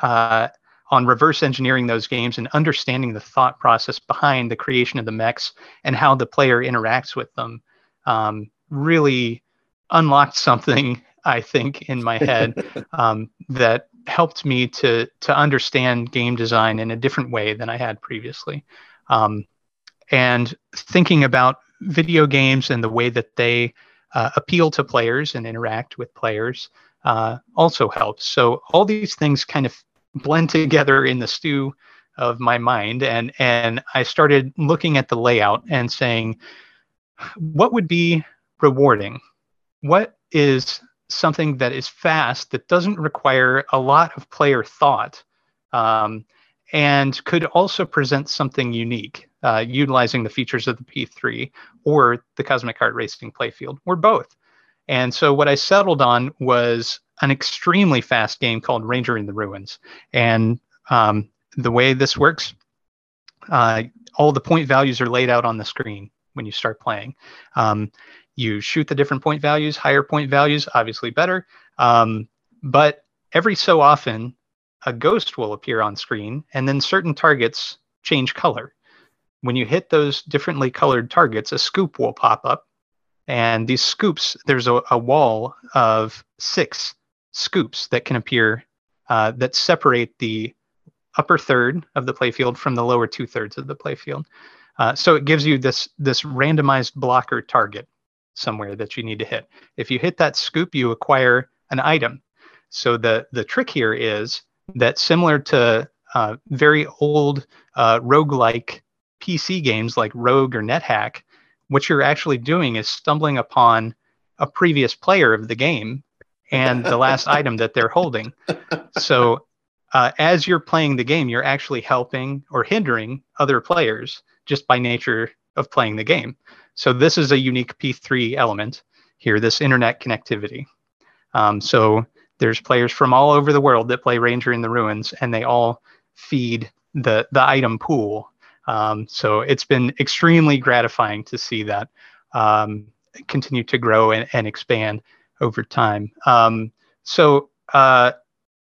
uh, on reverse engineering those games and understanding the thought process behind the creation of the mechs and how the player interacts with them um, really unlocked something I think in my head um, that helped me to to understand game design in a different way than I had previously. Um, and thinking about video games and the way that they uh, appeal to players and interact with players uh, also helps. So all these things kind of blend together in the stew of my mind, and and I started looking at the layout and saying, what would be rewarding? What is something that is fast that doesn't require a lot of player thought? Um, and could also present something unique, uh, utilizing the features of the P3 or the Cosmic Kart Racing playfield, or both. And so what I settled on was an extremely fast game called Ranger in the Ruins. And um, the way this works, uh, all the point values are laid out on the screen when you start playing. Um, you shoot the different point values, higher point values, obviously better. Um, but every so often, a ghost will appear on screen, and then certain targets change color. When you hit those differently colored targets, a scoop will pop up. And these scoops, there's a, a wall of six scoops that can appear uh, that separate the upper third of the playfield from the lower two thirds of the playfield. Uh, so it gives you this this randomized blocker target somewhere that you need to hit. If you hit that scoop, you acquire an item. So the the trick here is that similar to uh, very old uh, roguelike PC games like Rogue or NetHack, what you're actually doing is stumbling upon a previous player of the game and the last item that they're holding. So uh, as you're playing the game, you're actually helping or hindering other players just by nature of playing the game. So this is a unique P3 element here, this internet connectivity. Um, so there's players from all over the world that play Ranger in the Ruins, and they all feed the the item pool. Um, so it's been extremely gratifying to see that um, continue to grow and, and expand over time. Um, so uh,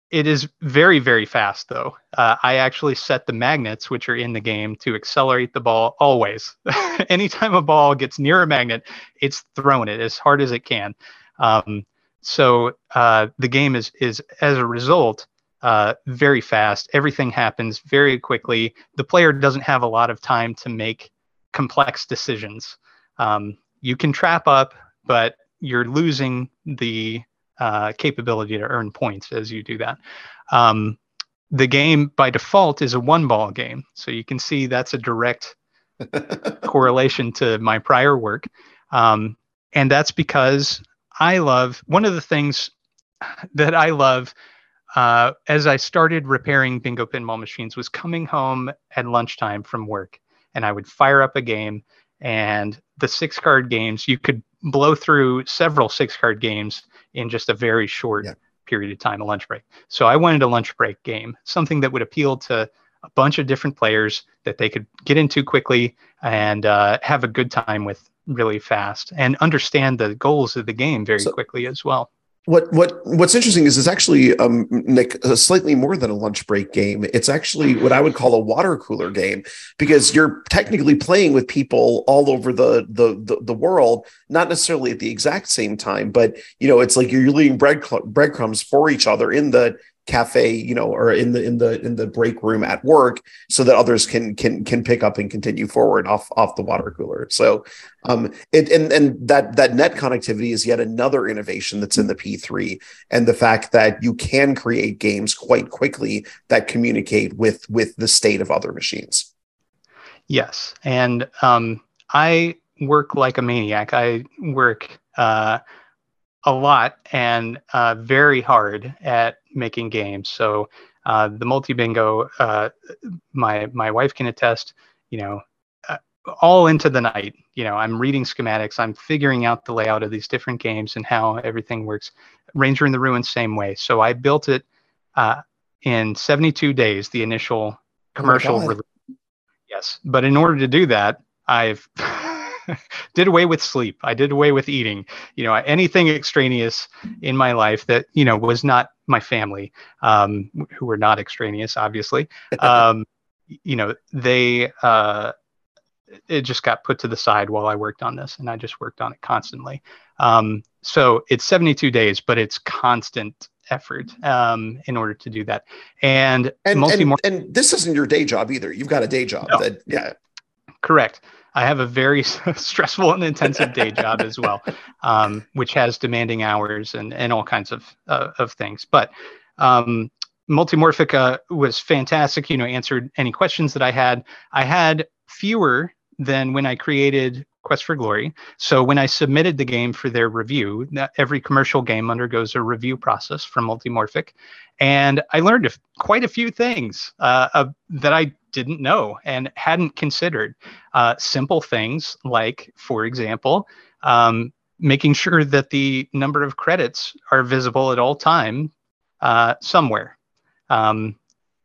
it is very, very fast, though. Uh, I actually set the magnets, which are in the game, to accelerate the ball always. Anytime a ball gets near a magnet, it's thrown it as hard as it can. Um, so uh, the game is, is, as a result, uh, very fast. Everything happens very quickly. The player doesn't have a lot of time to make complex decisions. Um, you can trap up, but you're losing the uh, capability to earn points as you do that. Um, the game by default is a one ball game. So you can see that's a direct correlation to my prior work. Um, and that's because I love one of the things that I love uh, as I started repairing bingo pinball machines was coming home at lunchtime from work and I would fire up a game and the six card games you could blow through several six card games in just a very short yeah. period of time, a lunch break. So I wanted a lunch break game, something that would appeal to a bunch of different players that they could get into quickly and uh, have a good time with really fast and understand the goals of the game very so, quickly as well what what what's interesting is it's actually um Nick slightly more than a lunch break game. It's actually what I would call a water cooler game because you're technically playing with people all over the the the, the world, not necessarily at the exact same time, but you know it's like you're leaving bread breadcrumbs for each other in the cafe you know or in the in the in the break room at work so that others can can can pick up and continue forward off off the water cooler. So um it and and that that net connectivity is yet another innovation that's in the p3 and the fact that you can create games quite quickly that communicate with with the state of other machines. Yes. And um i work like a maniac. I work uh a lot and uh, very hard at making games. So uh, the multi bingo, uh, my my wife can attest. You know, uh, all into the night. You know, I'm reading schematics. I'm figuring out the layout of these different games and how everything works. Ranger in the Ruins, same way. So I built it uh, in 72 days. The initial oh commercial oh release. Yes, but in order to do that, I've did away with sleep. I did away with eating. You know, anything extraneous in my life that you know was not my family, um, who were not extraneous, obviously. Um, you know, they uh, it just got put to the side while I worked on this, and I just worked on it constantly. Um, so it's 72 days, but it's constant effort um, in order to do that. And and, and, and this isn't your day job either. You've got a day job no. that yeah. Correct. I have a very stressful and intensive day job as well, um, which has demanding hours and, and all kinds of, uh, of things. But um, Multimorphica was fantastic, you know, answered any questions that I had. I had fewer than when I created Quest for Glory. So when I submitted the game for their review, every commercial game undergoes a review process from Multimorphic. And I learned quite a few things uh, uh, that I didn't know and hadn't considered. Uh, simple things like, for example, um, making sure that the number of credits are visible at all time uh, somewhere. Um,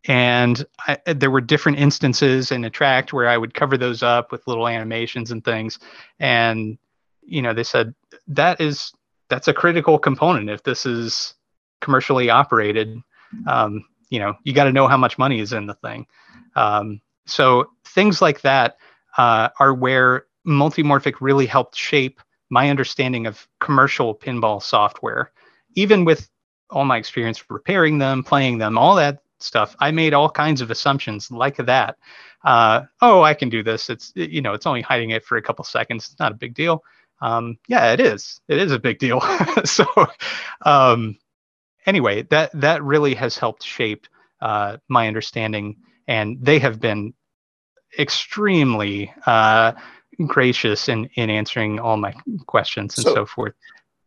and I, there were different instances in Attract where I would cover those up with little animations and things. And you know, they said that is that's a critical component if this is commercially operated. Um, you know, you got to know how much money is in the thing. Um, so things like that uh, are where Multimorphic really helped shape my understanding of commercial pinball software. Even with all my experience repairing them, playing them, all that stuff. I made all kinds of assumptions like that. Uh, oh, I can do this. It's you know, it's only hiding it for a couple seconds. It's not a big deal. Um, yeah, it is. It is a big deal. so, um, anyway, that that really has helped shape uh, my understanding, and they have been extremely uh, gracious in in answering all my questions and so, so forth.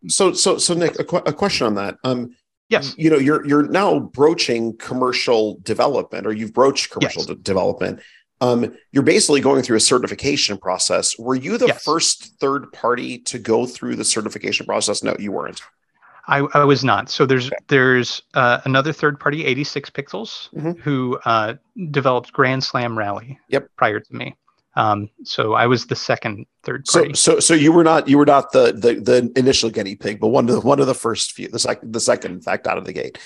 So, so, so, Nick, a, qu- a question on that. Um, yes, you know, you're you're now broaching commercial development, or you've broached commercial yes. de- development. Um, you're basically going through a certification process. Were you the yes. first third party to go through the certification process? No, you weren't. I, I was not. So there's okay. there's uh, another third party, 86 Pixels, mm-hmm. who uh, developed Grand Slam Rally. Yep. Prior to me, um, so I was the second third party. So so so you were not you were not the the, the initial guinea pig, but one of the one of the first few, the second the second in fact out of the gate.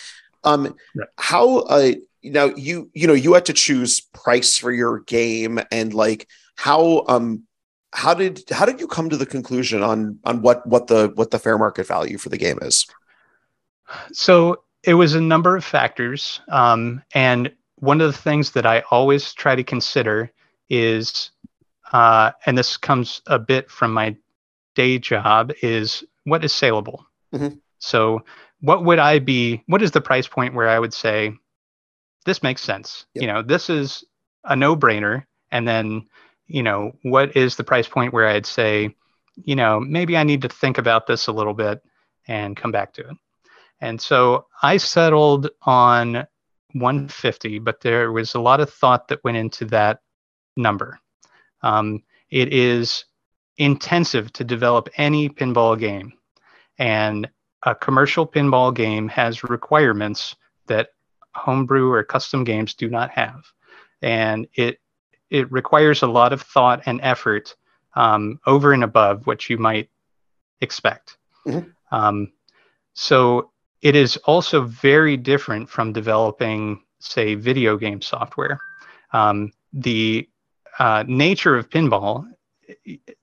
Um, right. how uh now you you know you had to choose price for your game and like how um how did how did you come to the conclusion on on what what the what the fair market value for the game is so it was a number of factors um, and one of the things that i always try to consider is uh, and this comes a bit from my day job is what is saleable mm-hmm. so what would i be what is the price point where i would say this makes sense yep. you know this is a no-brainer and then you know, what is the price point where I'd say, you know, maybe I need to think about this a little bit and come back to it. And so I settled on 150, but there was a lot of thought that went into that number. Um, it is intensive to develop any pinball game, and a commercial pinball game has requirements that homebrew or custom games do not have. And it it requires a lot of thought and effort um, over and above what you might expect. Mm-hmm. Um, so it is also very different from developing, say, video game software. Um, the uh, nature of pinball,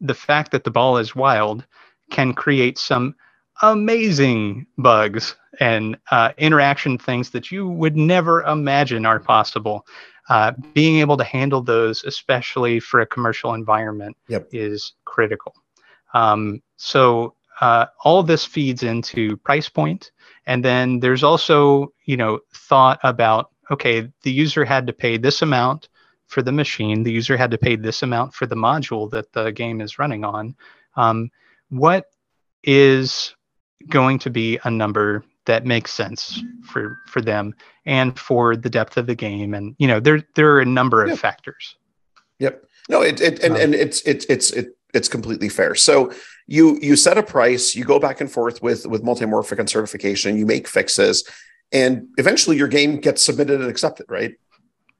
the fact that the ball is wild, can create some amazing bugs and uh, interaction things that you would never imagine are possible uh, being able to handle those, especially for a commercial environment, yep. is critical. Um, so uh, all this feeds into price point, and then there's also you know thought about okay, the user had to pay this amount for the machine, the user had to pay this amount for the module that the game is running on. Um, what is going to be a number that makes sense for for them and for the depth of the game? And you know there there are a number of yep. factors. Yep. No it, it and, um, and it's it's it's it, it's completely fair. So you you set a price you go back and forth with with multimorphic and certification you make fixes and eventually your game gets submitted and accepted right?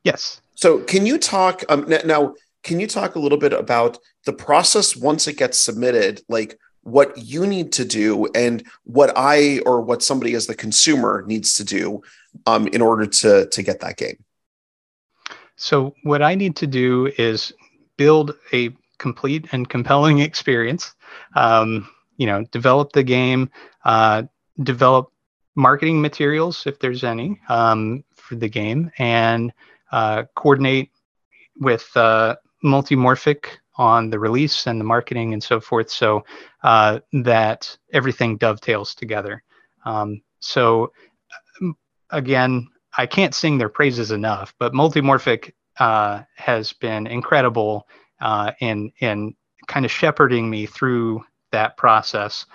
Yes so can you talk um, now can you talk a little bit about the process once it gets submitted like what you need to do and what I or what somebody as the consumer needs to do um, in order to to get that game. So what I need to do is build a complete and compelling experience. Um, you know, develop the game, uh, develop marketing materials if there's any um, for the game, and uh, coordinate with uh, multimorphic on the release and the marketing and so forth so uh, that everything dovetails together. Um, so, again, I can't sing their praises enough, but Multimorphic uh, has been incredible uh, in, in kind of shepherding me through that process.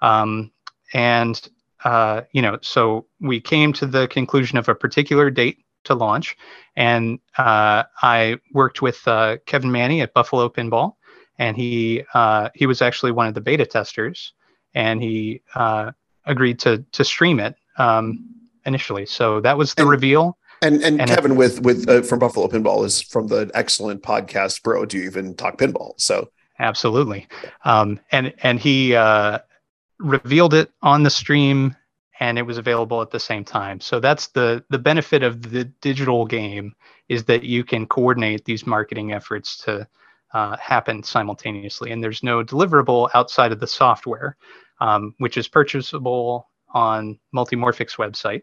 Um, and, uh, you know, so we came to the conclusion of a particular date to launch. And uh, I worked with uh, Kevin Manny at Buffalo Pinball, and he uh, he was actually one of the beta testers, and he uh, agreed to to stream it um, initially. So that was the and, reveal. And and, and Kevin it, with with uh, from Buffalo Pinball is from the excellent podcast, bro. Do you even talk pinball? So absolutely, um, and and he uh, revealed it on the stream and it was available at the same time. So that's the the benefit of the digital game is that you can coordinate these marketing efforts to uh, happen simultaneously, and there's no deliverable outside of the software, um, which is purchasable on Multimorphic's website,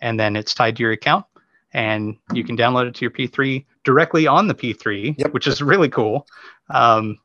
and then it's tied to your account, and you can download it to your P3 directly on the P3, Yep. which is really cool. Um,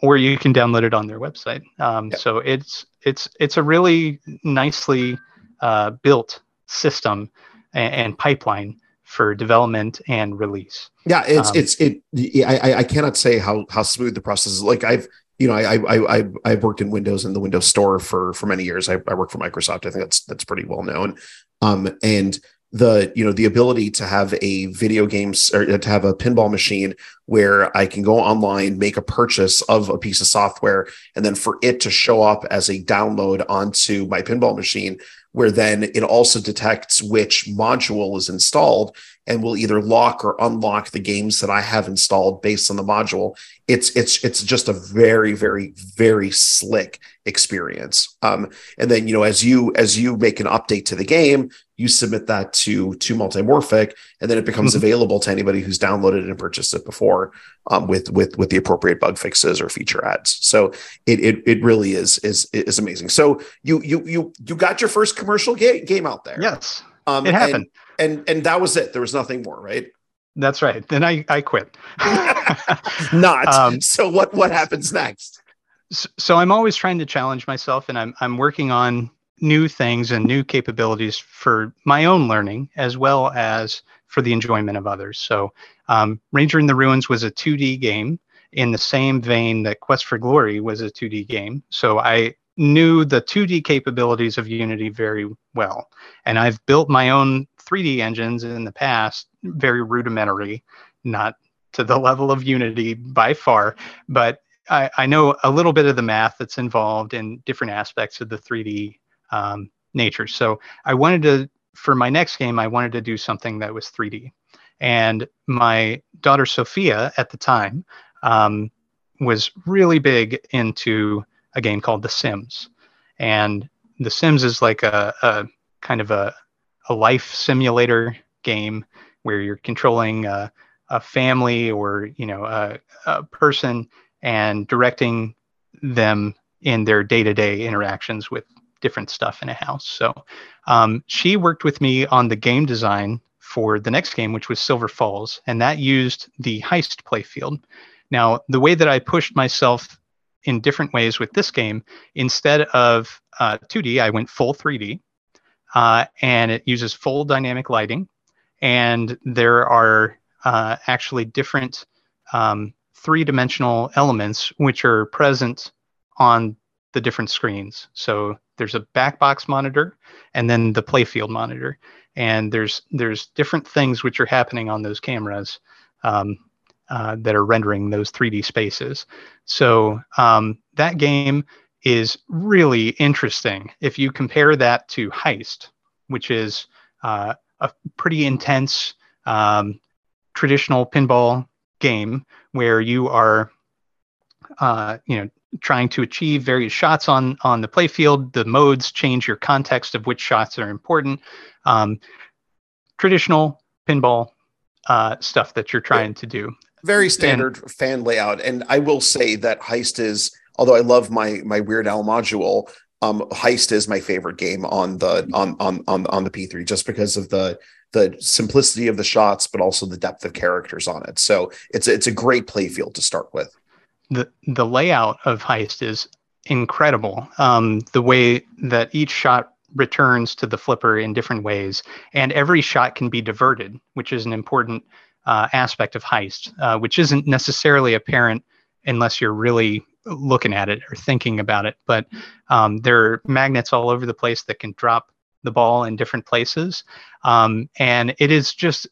or you can download it on their website. Um, Yep. So it's it's it's a really nicely uh, built system and, and pipeline for development and release. Yeah, it's Um, it's it. I I- I cannot say how how smooth the process is. Like I've you know I I I I've worked in Windows in the Windows Store for for many years. I, I work for Microsoft. I think that's that's pretty well known. Um, and the you know the ability to have a video games or to have a pinball machine where I can go online, make a purchase of a piece of software, and then for it to show up as a download onto my pinball machine, where then it also detects which module is installed and will either lock or unlock the games that I have installed based on the module. It's it's it's just a very very very slick experience. Um, and then you know as you as you make an update to the game, you submit that to to Multimorphic, and then it becomes Mhm. available to anybody who's downloaded and purchased it before um, with with with the appropriate bug fixes or feature ads. So it it it really is is is amazing. So you you you you got your first commercial ga- game out there. Yes, um, it happened. and, and and that was it. There was nothing more, right? That's right. Then I I quit. Not. Um, so what what happens next? S- so I'm always trying to challenge myself, and I'm I'm working on new things and new capabilities for my own learning as well as for the enjoyment of others. So um, Ranger in the Ruins was a 2D game in the same vein that Quest for Glory was a 2D game. So I knew the 2D capabilities of Unity very well, and I've built my own 3D engines in the past, very rudimentary, not to the level of Unity by far, but I, I know a little bit of the math that's involved in different aspects of the 3D um, nature. So I wanted to, for my next game, I wanted to do something that was 3D. And my daughter Sophia at the time um, was really big into a game called The Sims. And The Sims is like a, a kind of a, a life simulator game where you're controlling a, a family or you know a, a person and directing them in their day-to-day interactions with different stuff in a house. So um, she worked with me on the game design for the next game, which was Silver Falls, and that used the heist playfield. Now, the way that I pushed myself in different ways with this game, instead of uh, 2D, I went full 3D, uh, and it uses full dynamic lighting, and there are uh, actually different um, three-dimensional elements which are present on the different screens. So there's a back box monitor and then the playfield monitor, and there's there's different things which are happening on those cameras um, uh, that are rendering those 3D spaces. So um, that game is really interesting if you compare that to Heist, which is uh, a pretty intense um, traditional pinball game where you are, uh, you know, trying to achieve various shots on on the playfield. The modes change your context of which shots are important. Um, traditional pinball uh, stuff that you're trying to do. Very standard fan layout. And I will say that Heist is, although I love my my Weird Al module, um, Heist is my favorite game on the on on on on the P3 just because of the the simplicity of the shots, but also the depth of characters on it. So it's it's a great playfield to start with. The the layout of heist is incredible. Um, the way that each shot returns to the flipper in different ways and every shot can be diverted which is an important uh, aspect of heist uh, which isn't necessarily apparent unless you're really looking at it or thinking about it. But um, there are magnets all over the place that can drop the ball in different places. Um, and it is just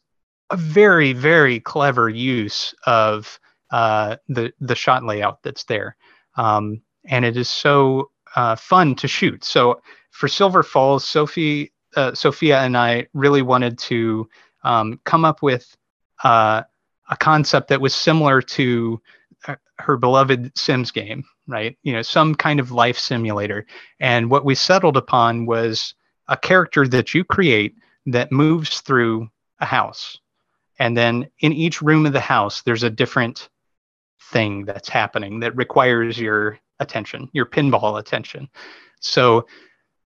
a very very clever use of uh, the the shot layout that's there, um, and it is so uh, fun to shoot. So for Silver Falls, Sophie, uh, Sophia, and I really wanted to um, come up with uh, a concept that was similar to her- her beloved Sims game, right? You know, some kind of life simulator. And what we settled upon was a character that you create that moves through a house. And then in each room of the house, there's a different thing that's happening that requires your attention, your pinball attention. So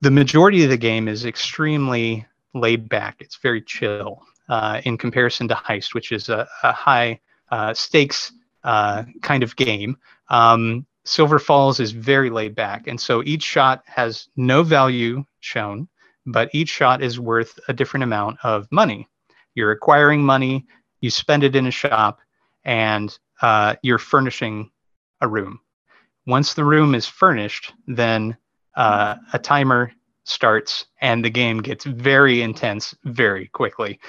the majority of the game is extremely laid back. It's very chill. uh, in comparison to Heist, which is a, a high uh, stakes uh, kind of game. Um, Silver Falls is very laid back, and so each shot has no value shown, but each shot is worth a different amount of money. You're acquiring money, you spend it in a shop, and uh, you're furnishing a room. Once the room is furnished, then uh, a timer starts and the game gets very intense very quickly.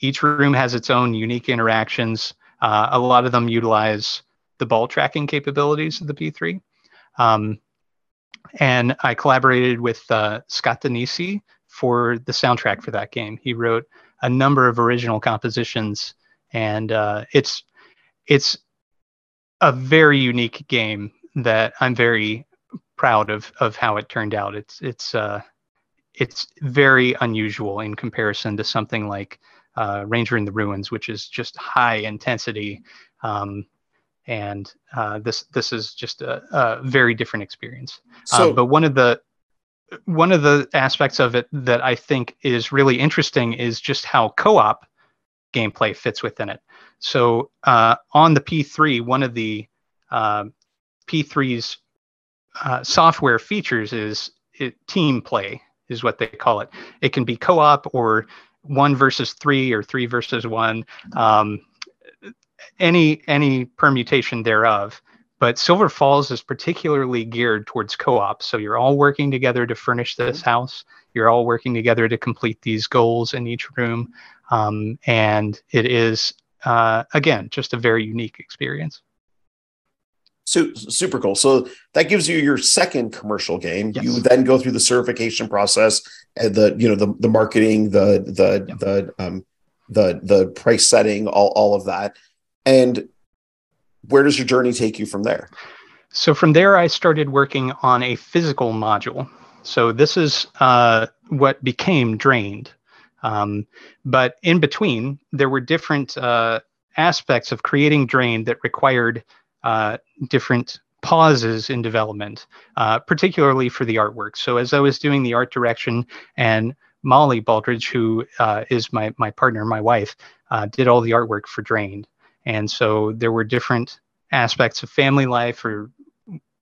Each room has its own unique interactions. Uh, a lot of them utilize the ball tracking capabilities of the P3. Um, and I collaborated with uh, Scott Danesi for the soundtrack for that game. He wrote a number of original compositions, and uh, it's it's a very unique game that I'm very proud of of how it turned out. It's it's uh, it's very unusual in comparison to something like uh, Ranger in the Ruins, which is just high intensity. Um, and uh, this this is just a, a very different experience. So, but one of the one of the aspects of it that I think is really interesting is just how co-op gameplay fits within it. So uh, on the P3, one of the uh, P3's uh, software features is it, team play is what they call it. It can be co-op or one versus three or three versus one, um, any any permutation thereof. But Silver Falls is particularly geared towards co-op. So you're all working together to furnish this house. You're all working together to complete these goals in each room, um, and it is uh, again just a very unique experience. So super cool. So that gives you your second commercial game. Yes. You then go through the certification process and the you know the the marketing, the the yep. the um the the price setting, all all of that. And where does your journey take you from there? So from there, I started working on a physical module. So this is uh, what became Drained. Um, but in between, there were different uh, aspects of creating Drained that required uh, different pauses in development, uh, particularly for the artwork. So as I was doing the art direction and Molly Baldridge, who uh, is my, my partner, my wife, uh, did all the artwork for Drained. And so there were different aspects of family life or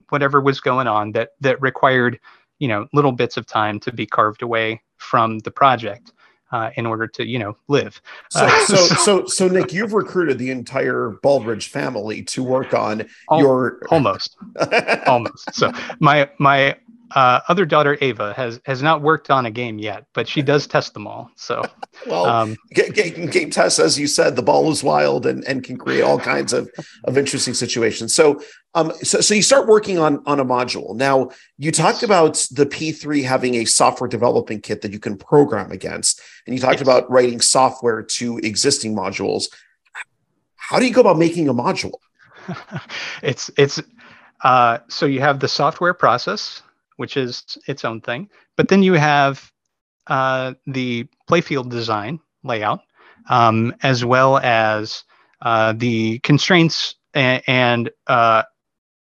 whatever was going on that, that required, you know, little bits of time to be carved away from the project uh, in order to you know live. So, uh, so, so, so, Nick, you've recruited the entire Baldridge family to work on Al- your almost, almost. So my my uh, other daughter Ava has has not worked on a game yet, but she does test them all. So, well, um, game, game tests, as you said, the ball is wild and, and can create all kinds of, of interesting situations. So, um, so, so you start working on on a module. Now, you talked about the P3 having a software development kit that you can program against, and you talked yes. about writing software to existing modules. How do you go about making a module? it's it's uh, so you have the software process which is its own thing. But then you have uh, the playfield design layout, um, as well as uh, the constraints and, and uh,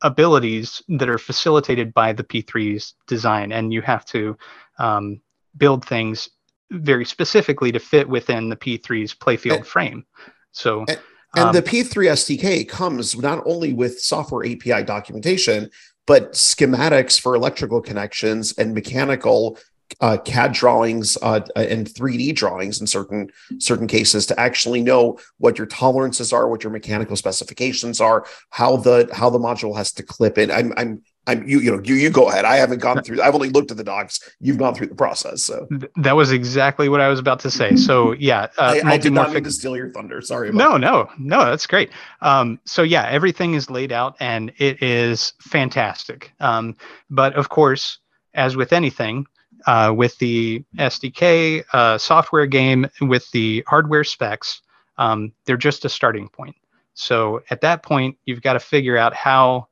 abilities that are facilitated by the P3's design. And you have to um, build things very specifically to fit within the P3's playfield and, frame. So. And, and um, the P3 SDK comes not only with software API documentation, but schematics for electrical connections and mechanical uh, CAD drawings uh, and 3D drawings in certain certain cases to actually know what your tolerances are, what your mechanical specifications are, how the how the module has to clip in. I'm I'm I'm you you know you you go ahead. I haven't gone through. I've only looked at the docs. You've gone through the process. So that was exactly what I was about to say. So yeah, uh, I, I did not mean to steal your thunder. Sorry. no, that. no, no. That's great. Um, so yeah, everything is laid out and it is fantastic. Um, but of course, as with anything, uh, with the SDK uh, software game with the hardware specs, um, they're just a starting point. So at that point, you've got to figure out how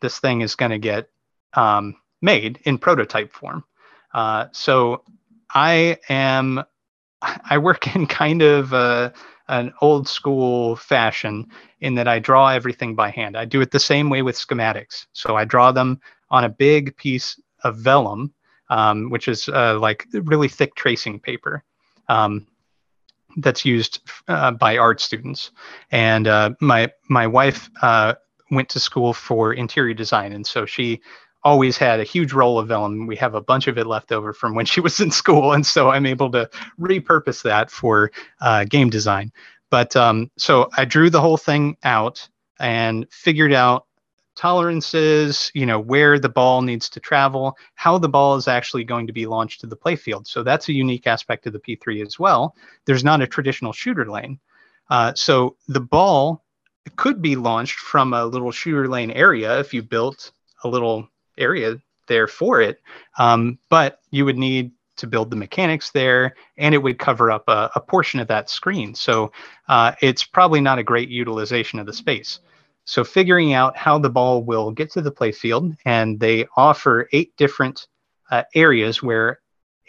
this thing is going to get um, made in prototype form. Uh, so I am, I work in kind of a, an old school fashion in that I draw everything by hand. I do it the same way with schematics. So I draw them on a big piece of vellum, um, which is uh, like really thick tracing paper. Um, that's used uh, by art students. And uh, my my wife uh, went to school for interior design, and so she always had a huge roll of vellum. We have a bunch of it left over from when she was in school, and so I'm able to repurpose that for uh, game design. But um, so I drew the whole thing out and figured out tolerances, you know, where the ball needs to travel, how the ball is actually going to be launched to the playfield. So that's a unique aspect of the P3 as well. There's not a traditional shooter lane. Uh, so the ball could be launched from a little shooter lane area if you built a little area there for it. Um, but you would need to build the mechanics there and it would cover up a, a portion of that screen. So uh, it's probably not a great utilization of the space. So figuring out how the ball will get to the playfield, and they offer eight different uh, areas where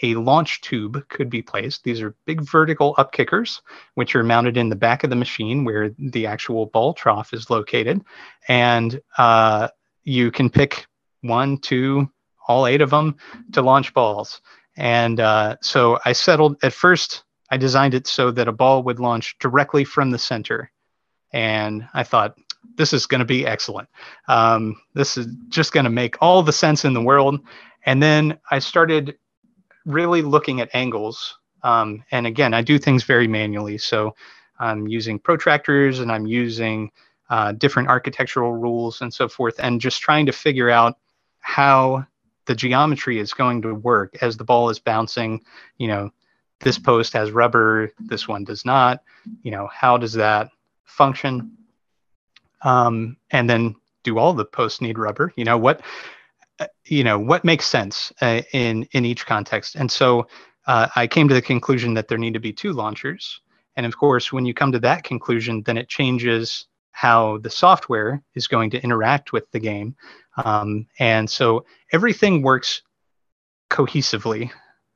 a launch tube could be placed. These are big vertical up kickers, which are mounted in the back of the machine where the actual ball trough is located. And uh, you can pick one, two, all eight of them to launch balls. And uh, so I settled at first, I designed it so that a ball would launch directly from the center. And I thought, this is going to be excellent. Um, this is just going to make all the sense in the world. And then I started really looking at angles. Um, and again, I do things very manually. So I'm using protractors and I'm using uh, different architectural rules and so forth, and just trying to figure out how the geometry is going to work as the ball is bouncing. You know, this post has rubber, this one does not. You know, how does that function? um, and then do all the posts need rubber? You know what? Uh, you know what makes sense uh, in in each context. And so uh, I came to the conclusion that there need to be two launchers. And of course, when you come to that conclusion, then it changes how the software is going to interact with the game. Um, and so everything works cohesively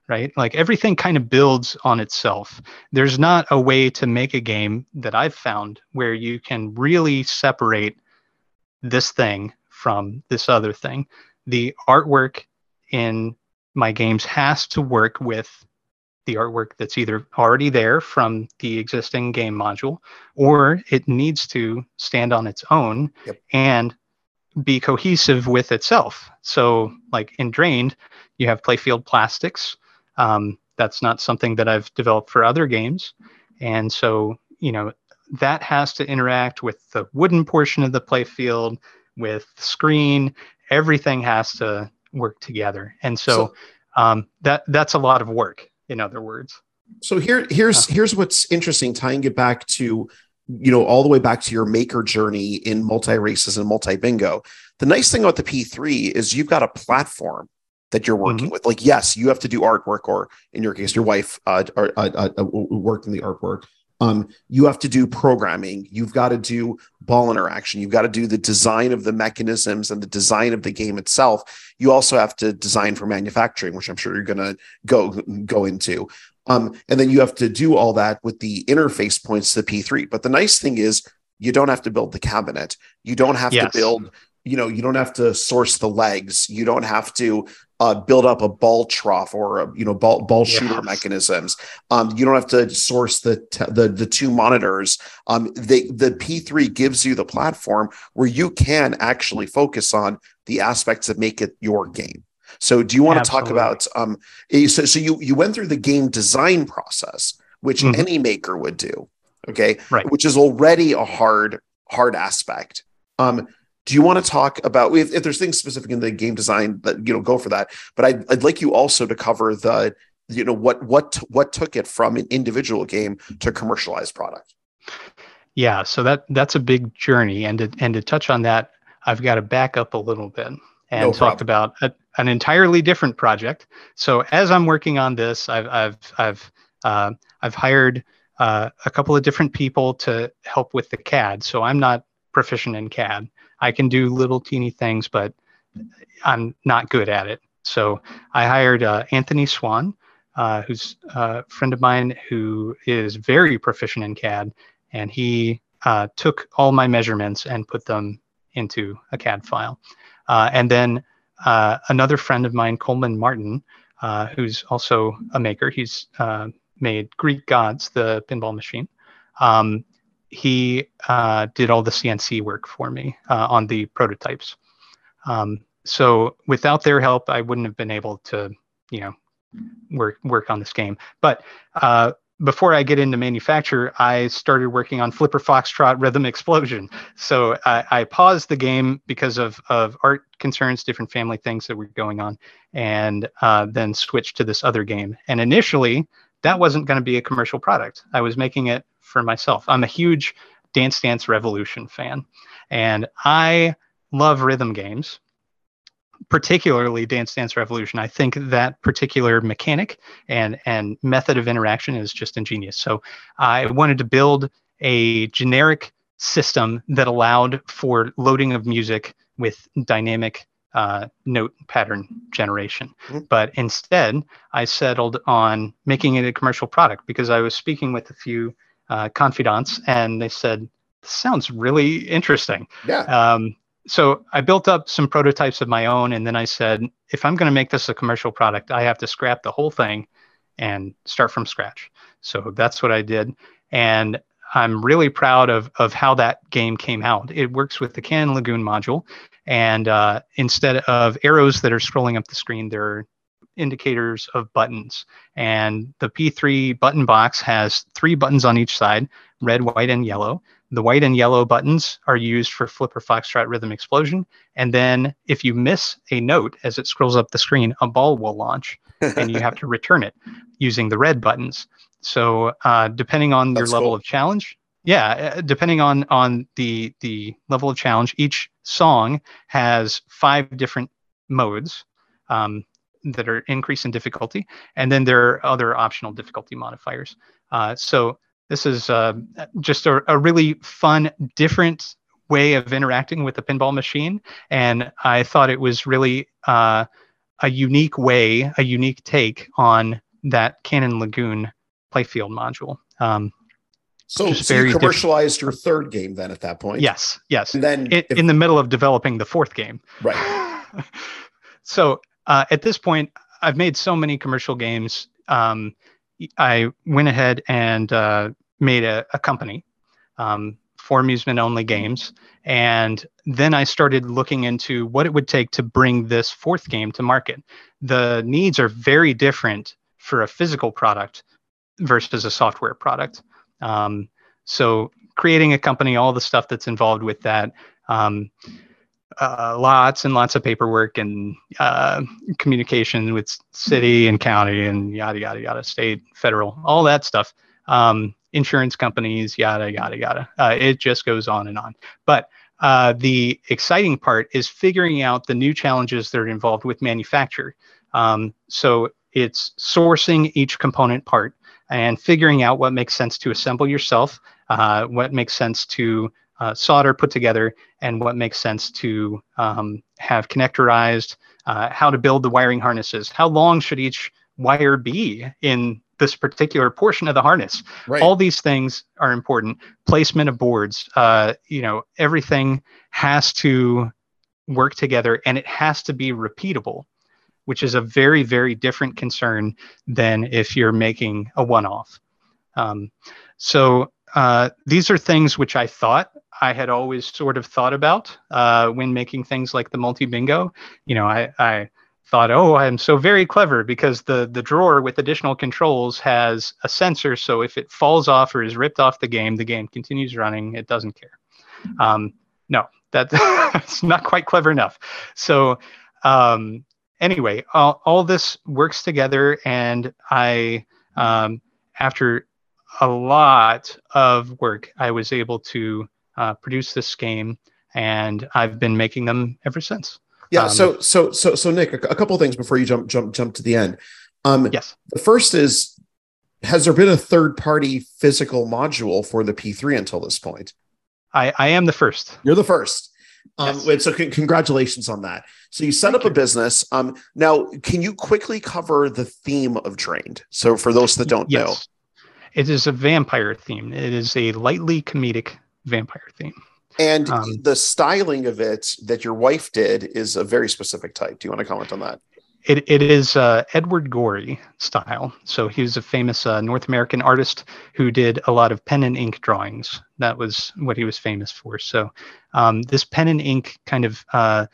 right? Like everything kind of builds on itself. There's not a way to make a game that I've found where you can really separate this thing from this other thing. The artwork in my games has to work with the artwork that's either already there from the existing game module or it needs to stand on its own yep. and be cohesive with itself. So, like in Drained, you have playfield plastics um, that's not something that I've developed for other games. And so, you know, that has to interact with the wooden portion of the playfield, with screen. Everything has to work together. And so, so um, that that's a lot of work. In other words. So here, here's uh, here's what's interesting. Tying it back to you know all the way back to your maker journey in multi races and multi bingo. The nice thing about the P3 is you've got a platform that you're working mm-hmm. with. Like, yes, you have to do artwork, or in your case, your wife uh, uh, uh, uh, worked in the artwork. Um, you have to do programming. You've got to do ball interaction. You've got to do the design of the mechanisms and the design of the game itself. You also have to design for manufacturing, which I'm sure you're going to go go into. Um, and then you have to do all that with the interface points to the P3. But the nice thing is, you don't have to build the cabinet. You don't have yes. to build you know you don't have to source the legs you don't have to uh, build up a ball trough or a, you know ball ball shooter mechanisms. Um, you don't have to source the the the two monitors. Um, they, the P3 gives you the platform where you can actually focus on the aspects that make it your game. So, do you want Absolutely. to talk about? Um, eh, so, so you you went through the game design process, which mm-hmm. any maker would do, okay, right? Which is already a hard hard aspect. Um, do you want to talk about if, if there's things specific in the game design that you know go for that but I'd, I'd like you also to cover the you know what what what took it from an individual game to commercialized product. Yeah so that that's a big journey and to, and to touch on that i've got to back up a little bit and no talk about a, an entirely different project. So as i'm working on this i've i've i've uh, i've hired uh, a couple of different people to help with the cad so i'm not proficient in cad I can do little teeny things, but I'm not good at it. So I hired uh, Anthony Swan, uh, who's a friend of mine who is very proficient in CAD, and he uh, took all my measurements and put them into a CAD file. Uh, and then uh, another friend of mine, Coleman Martin, uh, who's also a maker. He's made Greek Gods, the pinball machine. Um, he uh, did all the CNC work for me uh, on the prototypes. Um, so without their help, I wouldn't have been able to, you know, work work on this game. But uh, before I get into manufacture, I started working on Flipper Foxtrot Rhythm Explosion. So I, I, paused the game because of, of art concerns, different family things that were going on, and uh, then switched to this other game. And initially, that wasn't going to be a commercial product. I was making it for myself. I'm a huge Dance Dance Revolution fan, and I love rhythm games particularly Dance Dance Revolution, I think that particular mechanic and and method of interaction is just ingenious. So I wanted to build a generic system that allowed for loading of music with dynamic uh, note pattern generation. Mm-hmm. But instead, I settled on making it a commercial product because I was speaking with a few uh, confidants and they said, sounds really interesting. Yeah. Um, so I built up some prototypes of my own, and then I said, if I'm going to make this a commercial product, I have to scrap the whole thing and start from scratch. So that's what I did, and I'm really proud of of how that game came out. It works with the Cannon Lagoon module, and uh, instead of arrows that are scrolling up the screen, there are indicators of buttons. And the P3 button box has three buttons on each side: red, white, and yellow. The white and yellow buttons are used for Flipper Foxtrot Rhythm Explosion. And then if you miss a note as it scrolls up the screen, a ball will launch and you have to return it using the red buttons. So uh, depending on That's your level cool. of challenge, yeah, uh, depending on on the the level of challenge, each song has five different modes um, that are increase in difficulty, and then there are other optional difficulty modifiers. Uh, so this is uh, just a, a really fun, different way of interacting with the pinball machine. And I thought it was really uh, a unique way, a unique take on that Cannon Lagoon playfield module. Um, so, so you commercialized different. your third game then at that point? Yes, yes. And then in, if, in the middle of developing the fourth game. Right. so uh, at this point, I've made so many commercial games. Um, I went ahead and uh, made a, a company um, for amusement only games. And then I started looking into what it would take to bring this fourth game to market. The needs are very different for a physical product versus a software product. Um, so creating a company, all the stuff that's involved with that, um, uh, lots and lots of paperwork and uh, communication with city and county and yada yada yada, state, federal, all that stuff. Um, insurance companies, yada, yada, yada. Uh, it just goes on and on. But uh, the exciting part is figuring out the new challenges that are involved with manufacture. Um, so it's sourcing each component part and figuring out what makes sense to assemble yourself, uh, what makes sense to uh, solder put together, and what makes sense to um, have connectorized, uh, how to build the wiring harnesses, how long should each wire be in this particular portion of the harness. Right. All these things are important. Placement of boards, uh, you know, everything has to work together and it has to be repeatable, which is a very, very different concern than if you're making a one off. Um, so uh, these are things which I thought I had always sort of thought about uh, when making things like the multi bingo. You know, I, I thought, oh, I'm so very clever because the the drawer with additional controls has a sensor, so if it falls off or is ripped off the game, the game continues running. It doesn't care. Um, no, that, that's not quite clever enough. So um, anyway, all, all this works together, and I, um, after a lot of work, I was able to uh, produce this game, and I've been making them ever since. Yeah. Um, so so so so Nick, a, a couple things before you jump jump jump to the end. Um, yes. The first is, has there been a third party physical module for the P3 until this point? I I am the first. You're the first. Um, yes. so c- congratulations on that. So you set Thank up you. a business. Um, now, can you quickly cover the theme of Drained? So for those that don't yes. know, it is a vampire theme. It is a lightly comedic vampire theme. And um, the styling of it that your wife did is a very specific type. Do you want to comment on that? It, it is uh, Edward Gorey style. So he was a famous uh, North American artist who did a lot of pen and ink drawings. That was what he was famous for. So um, this pen and ink kind of uh,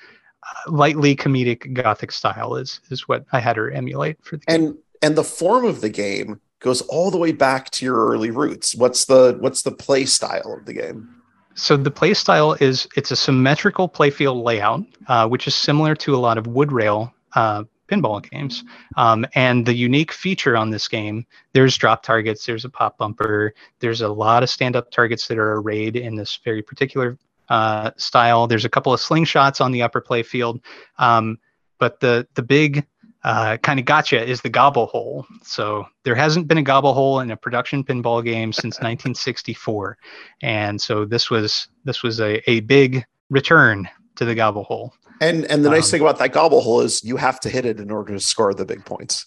lightly comedic Gothic style is is what I had her emulate for the and game. and the form of the game goes all the way back to your early roots. What's the what's the play style of the game? So the play style is it's a symmetrical playfield layout, uh, which is similar to a lot of wood rail uh, pinball games. Um, and the unique feature on this game, there's drop targets, there's a pop bumper, there's a lot of stand-up targets that are arrayed in this very particular uh, style. There's a couple of slingshots on the upper play field, um, but the the big uh, kind of gotcha is the gobble hole. So there hasn't been a gobble hole in a production pinball game since 1964, and so this was this was a, a big return to the gobble hole. And and the nice um, thing about that gobble hole is you have to hit it in order to score the big points.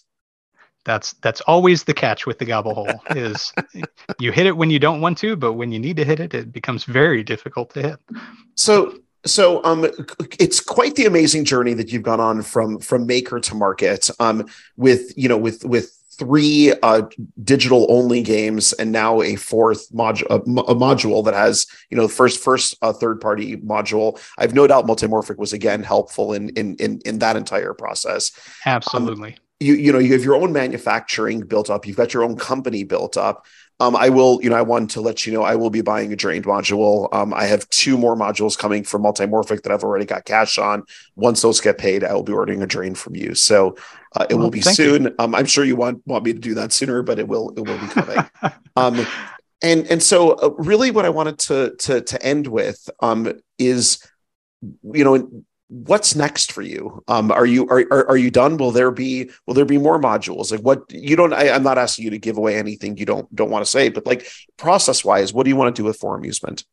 That's that's always the catch with the gobble hole is you hit it when you don't want to, but when you need to hit it, it becomes very difficult to hit. So so um it's quite the amazing journey that you've gone on from from maker to market um with you know with with three uh, digital only games and now a fourth module a, a, module that has you know first first uh, third party module. I've no doubt multimorphic was again helpful in in in, in that entire process. Absolutely. Um, you you know you have your own manufacturing built up. You've got your own company built up um, I will, you know, I wanted to let you know I will be buying a drained module. Um, I have two more modules coming from Multimorphic that I've already got cash on. Once those get paid, I will be ordering a drain from you. So uh, it well, will be soon. Um, I'm sure you want want me to do that sooner, but it will it will be coming. um, and and so uh, really, what I wanted to to to end with um, is, you know, what's next for you? Um are you are, are, are you done? Will there be will there be more modules? Like what you don't I, i'm not asking you to give away anything you don't don't want to say but like process wise what do you want to do with for amusement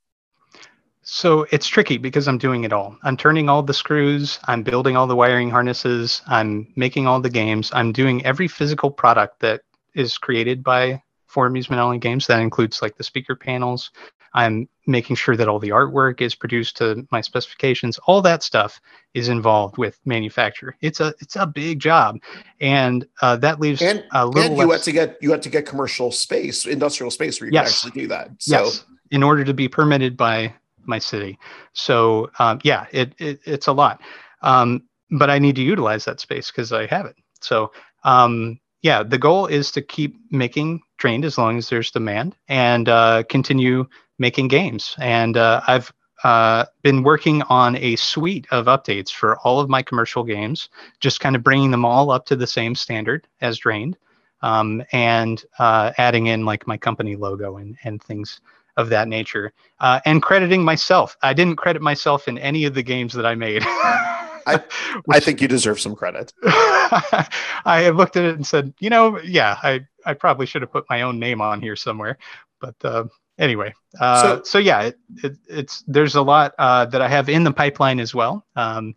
so it's tricky because i'm doing it all. I'm turning all the screws i'm building all the wiring harnesses i'm making all the games i'm doing every physical product that is created by for amusement only games. That includes like the speaker panels I'm making sure that all the artwork is produced to my specifications. All that stuff is involved with manufacture. It's a it's a big job, and uh, that leaves and, a little. And you less... have to get you have to get commercial space, industrial space where you yes. can actually do that. So. Yes, in order to be permitted by my city. So um, yeah, it, it, it's a lot, um, but I need to utilize that space because I have it. So um, yeah, the goal is to keep making drained as long as there's demand and uh, continue making games. And uh, I've uh, been working on a suite of updates for all of my commercial games, just kind of bringing them all up to the same standard as Drained, um, and uh, adding in like my company logo and, and things of that nature, uh, and crediting myself. I didn't credit myself in any of the games that I made. I, I think you deserve some credit. I looked at it and said, you know, yeah, I, I probably should have put my own name on here somewhere, but uh, anyway, uh, so, so, yeah, it, it, it's there's a lot uh, that I have in the pipeline as well. Um,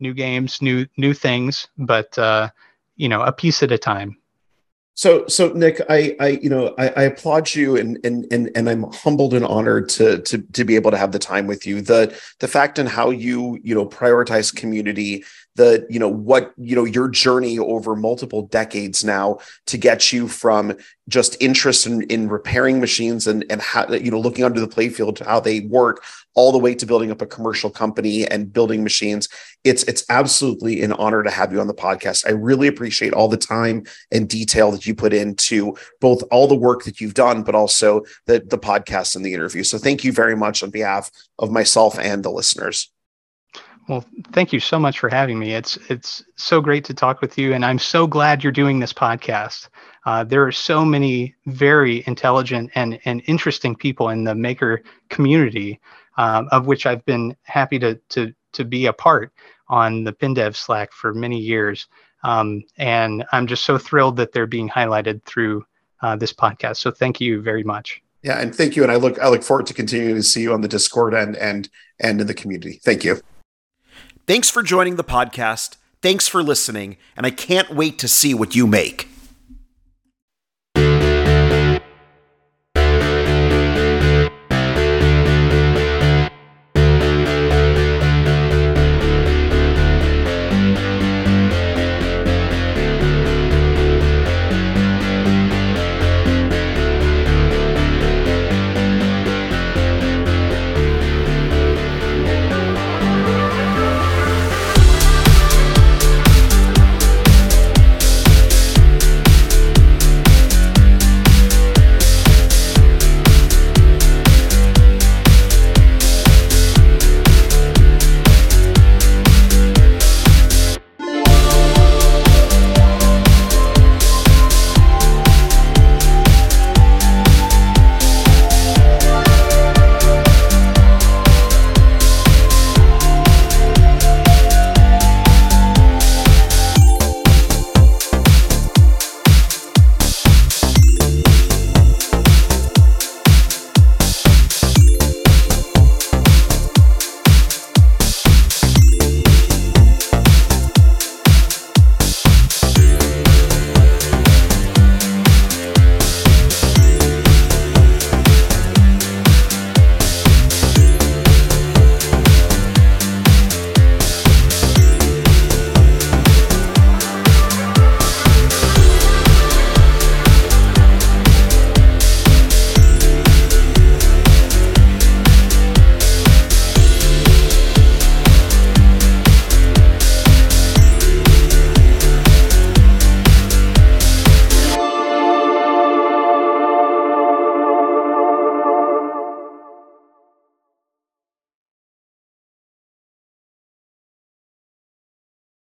new games, new new things, but uh, you know, a piece at a time. So, so Nick, I, I, you know, I, I, applaud you, and and and and I'm humbled and honored to to to be able to have the time with you. The the fact and how you you know prioritize community the you know what you know your journey over multiple decades now to get you from just interest in, in repairing machines and and how you know looking under the playfield how they work all the way to building up a commercial company and building machines. It's it's absolutely an honor to have you on the podcast. I really appreciate all the time and detail that you put into both all the work that you've done but also the the podcast and the interview. So thank you very much on behalf of myself and the listeners well, thank you so much for having me. It's it's so great to talk with you, and I'm so glad you're doing this podcast. Uh, there are so many very intelligent and and interesting people in the maker community, um, of which I've been happy to to to be a part on the PinDev Slack for many years. Um, and I'm just so thrilled that they're being highlighted through uh, this podcast. So thank you very much. Yeah, and thank you. And I look I look forward to continuing to see you on the Discord and and and in the community. Thank you. Thanks for joining the podcast. Thanks for listening, and I can't wait to see what you make.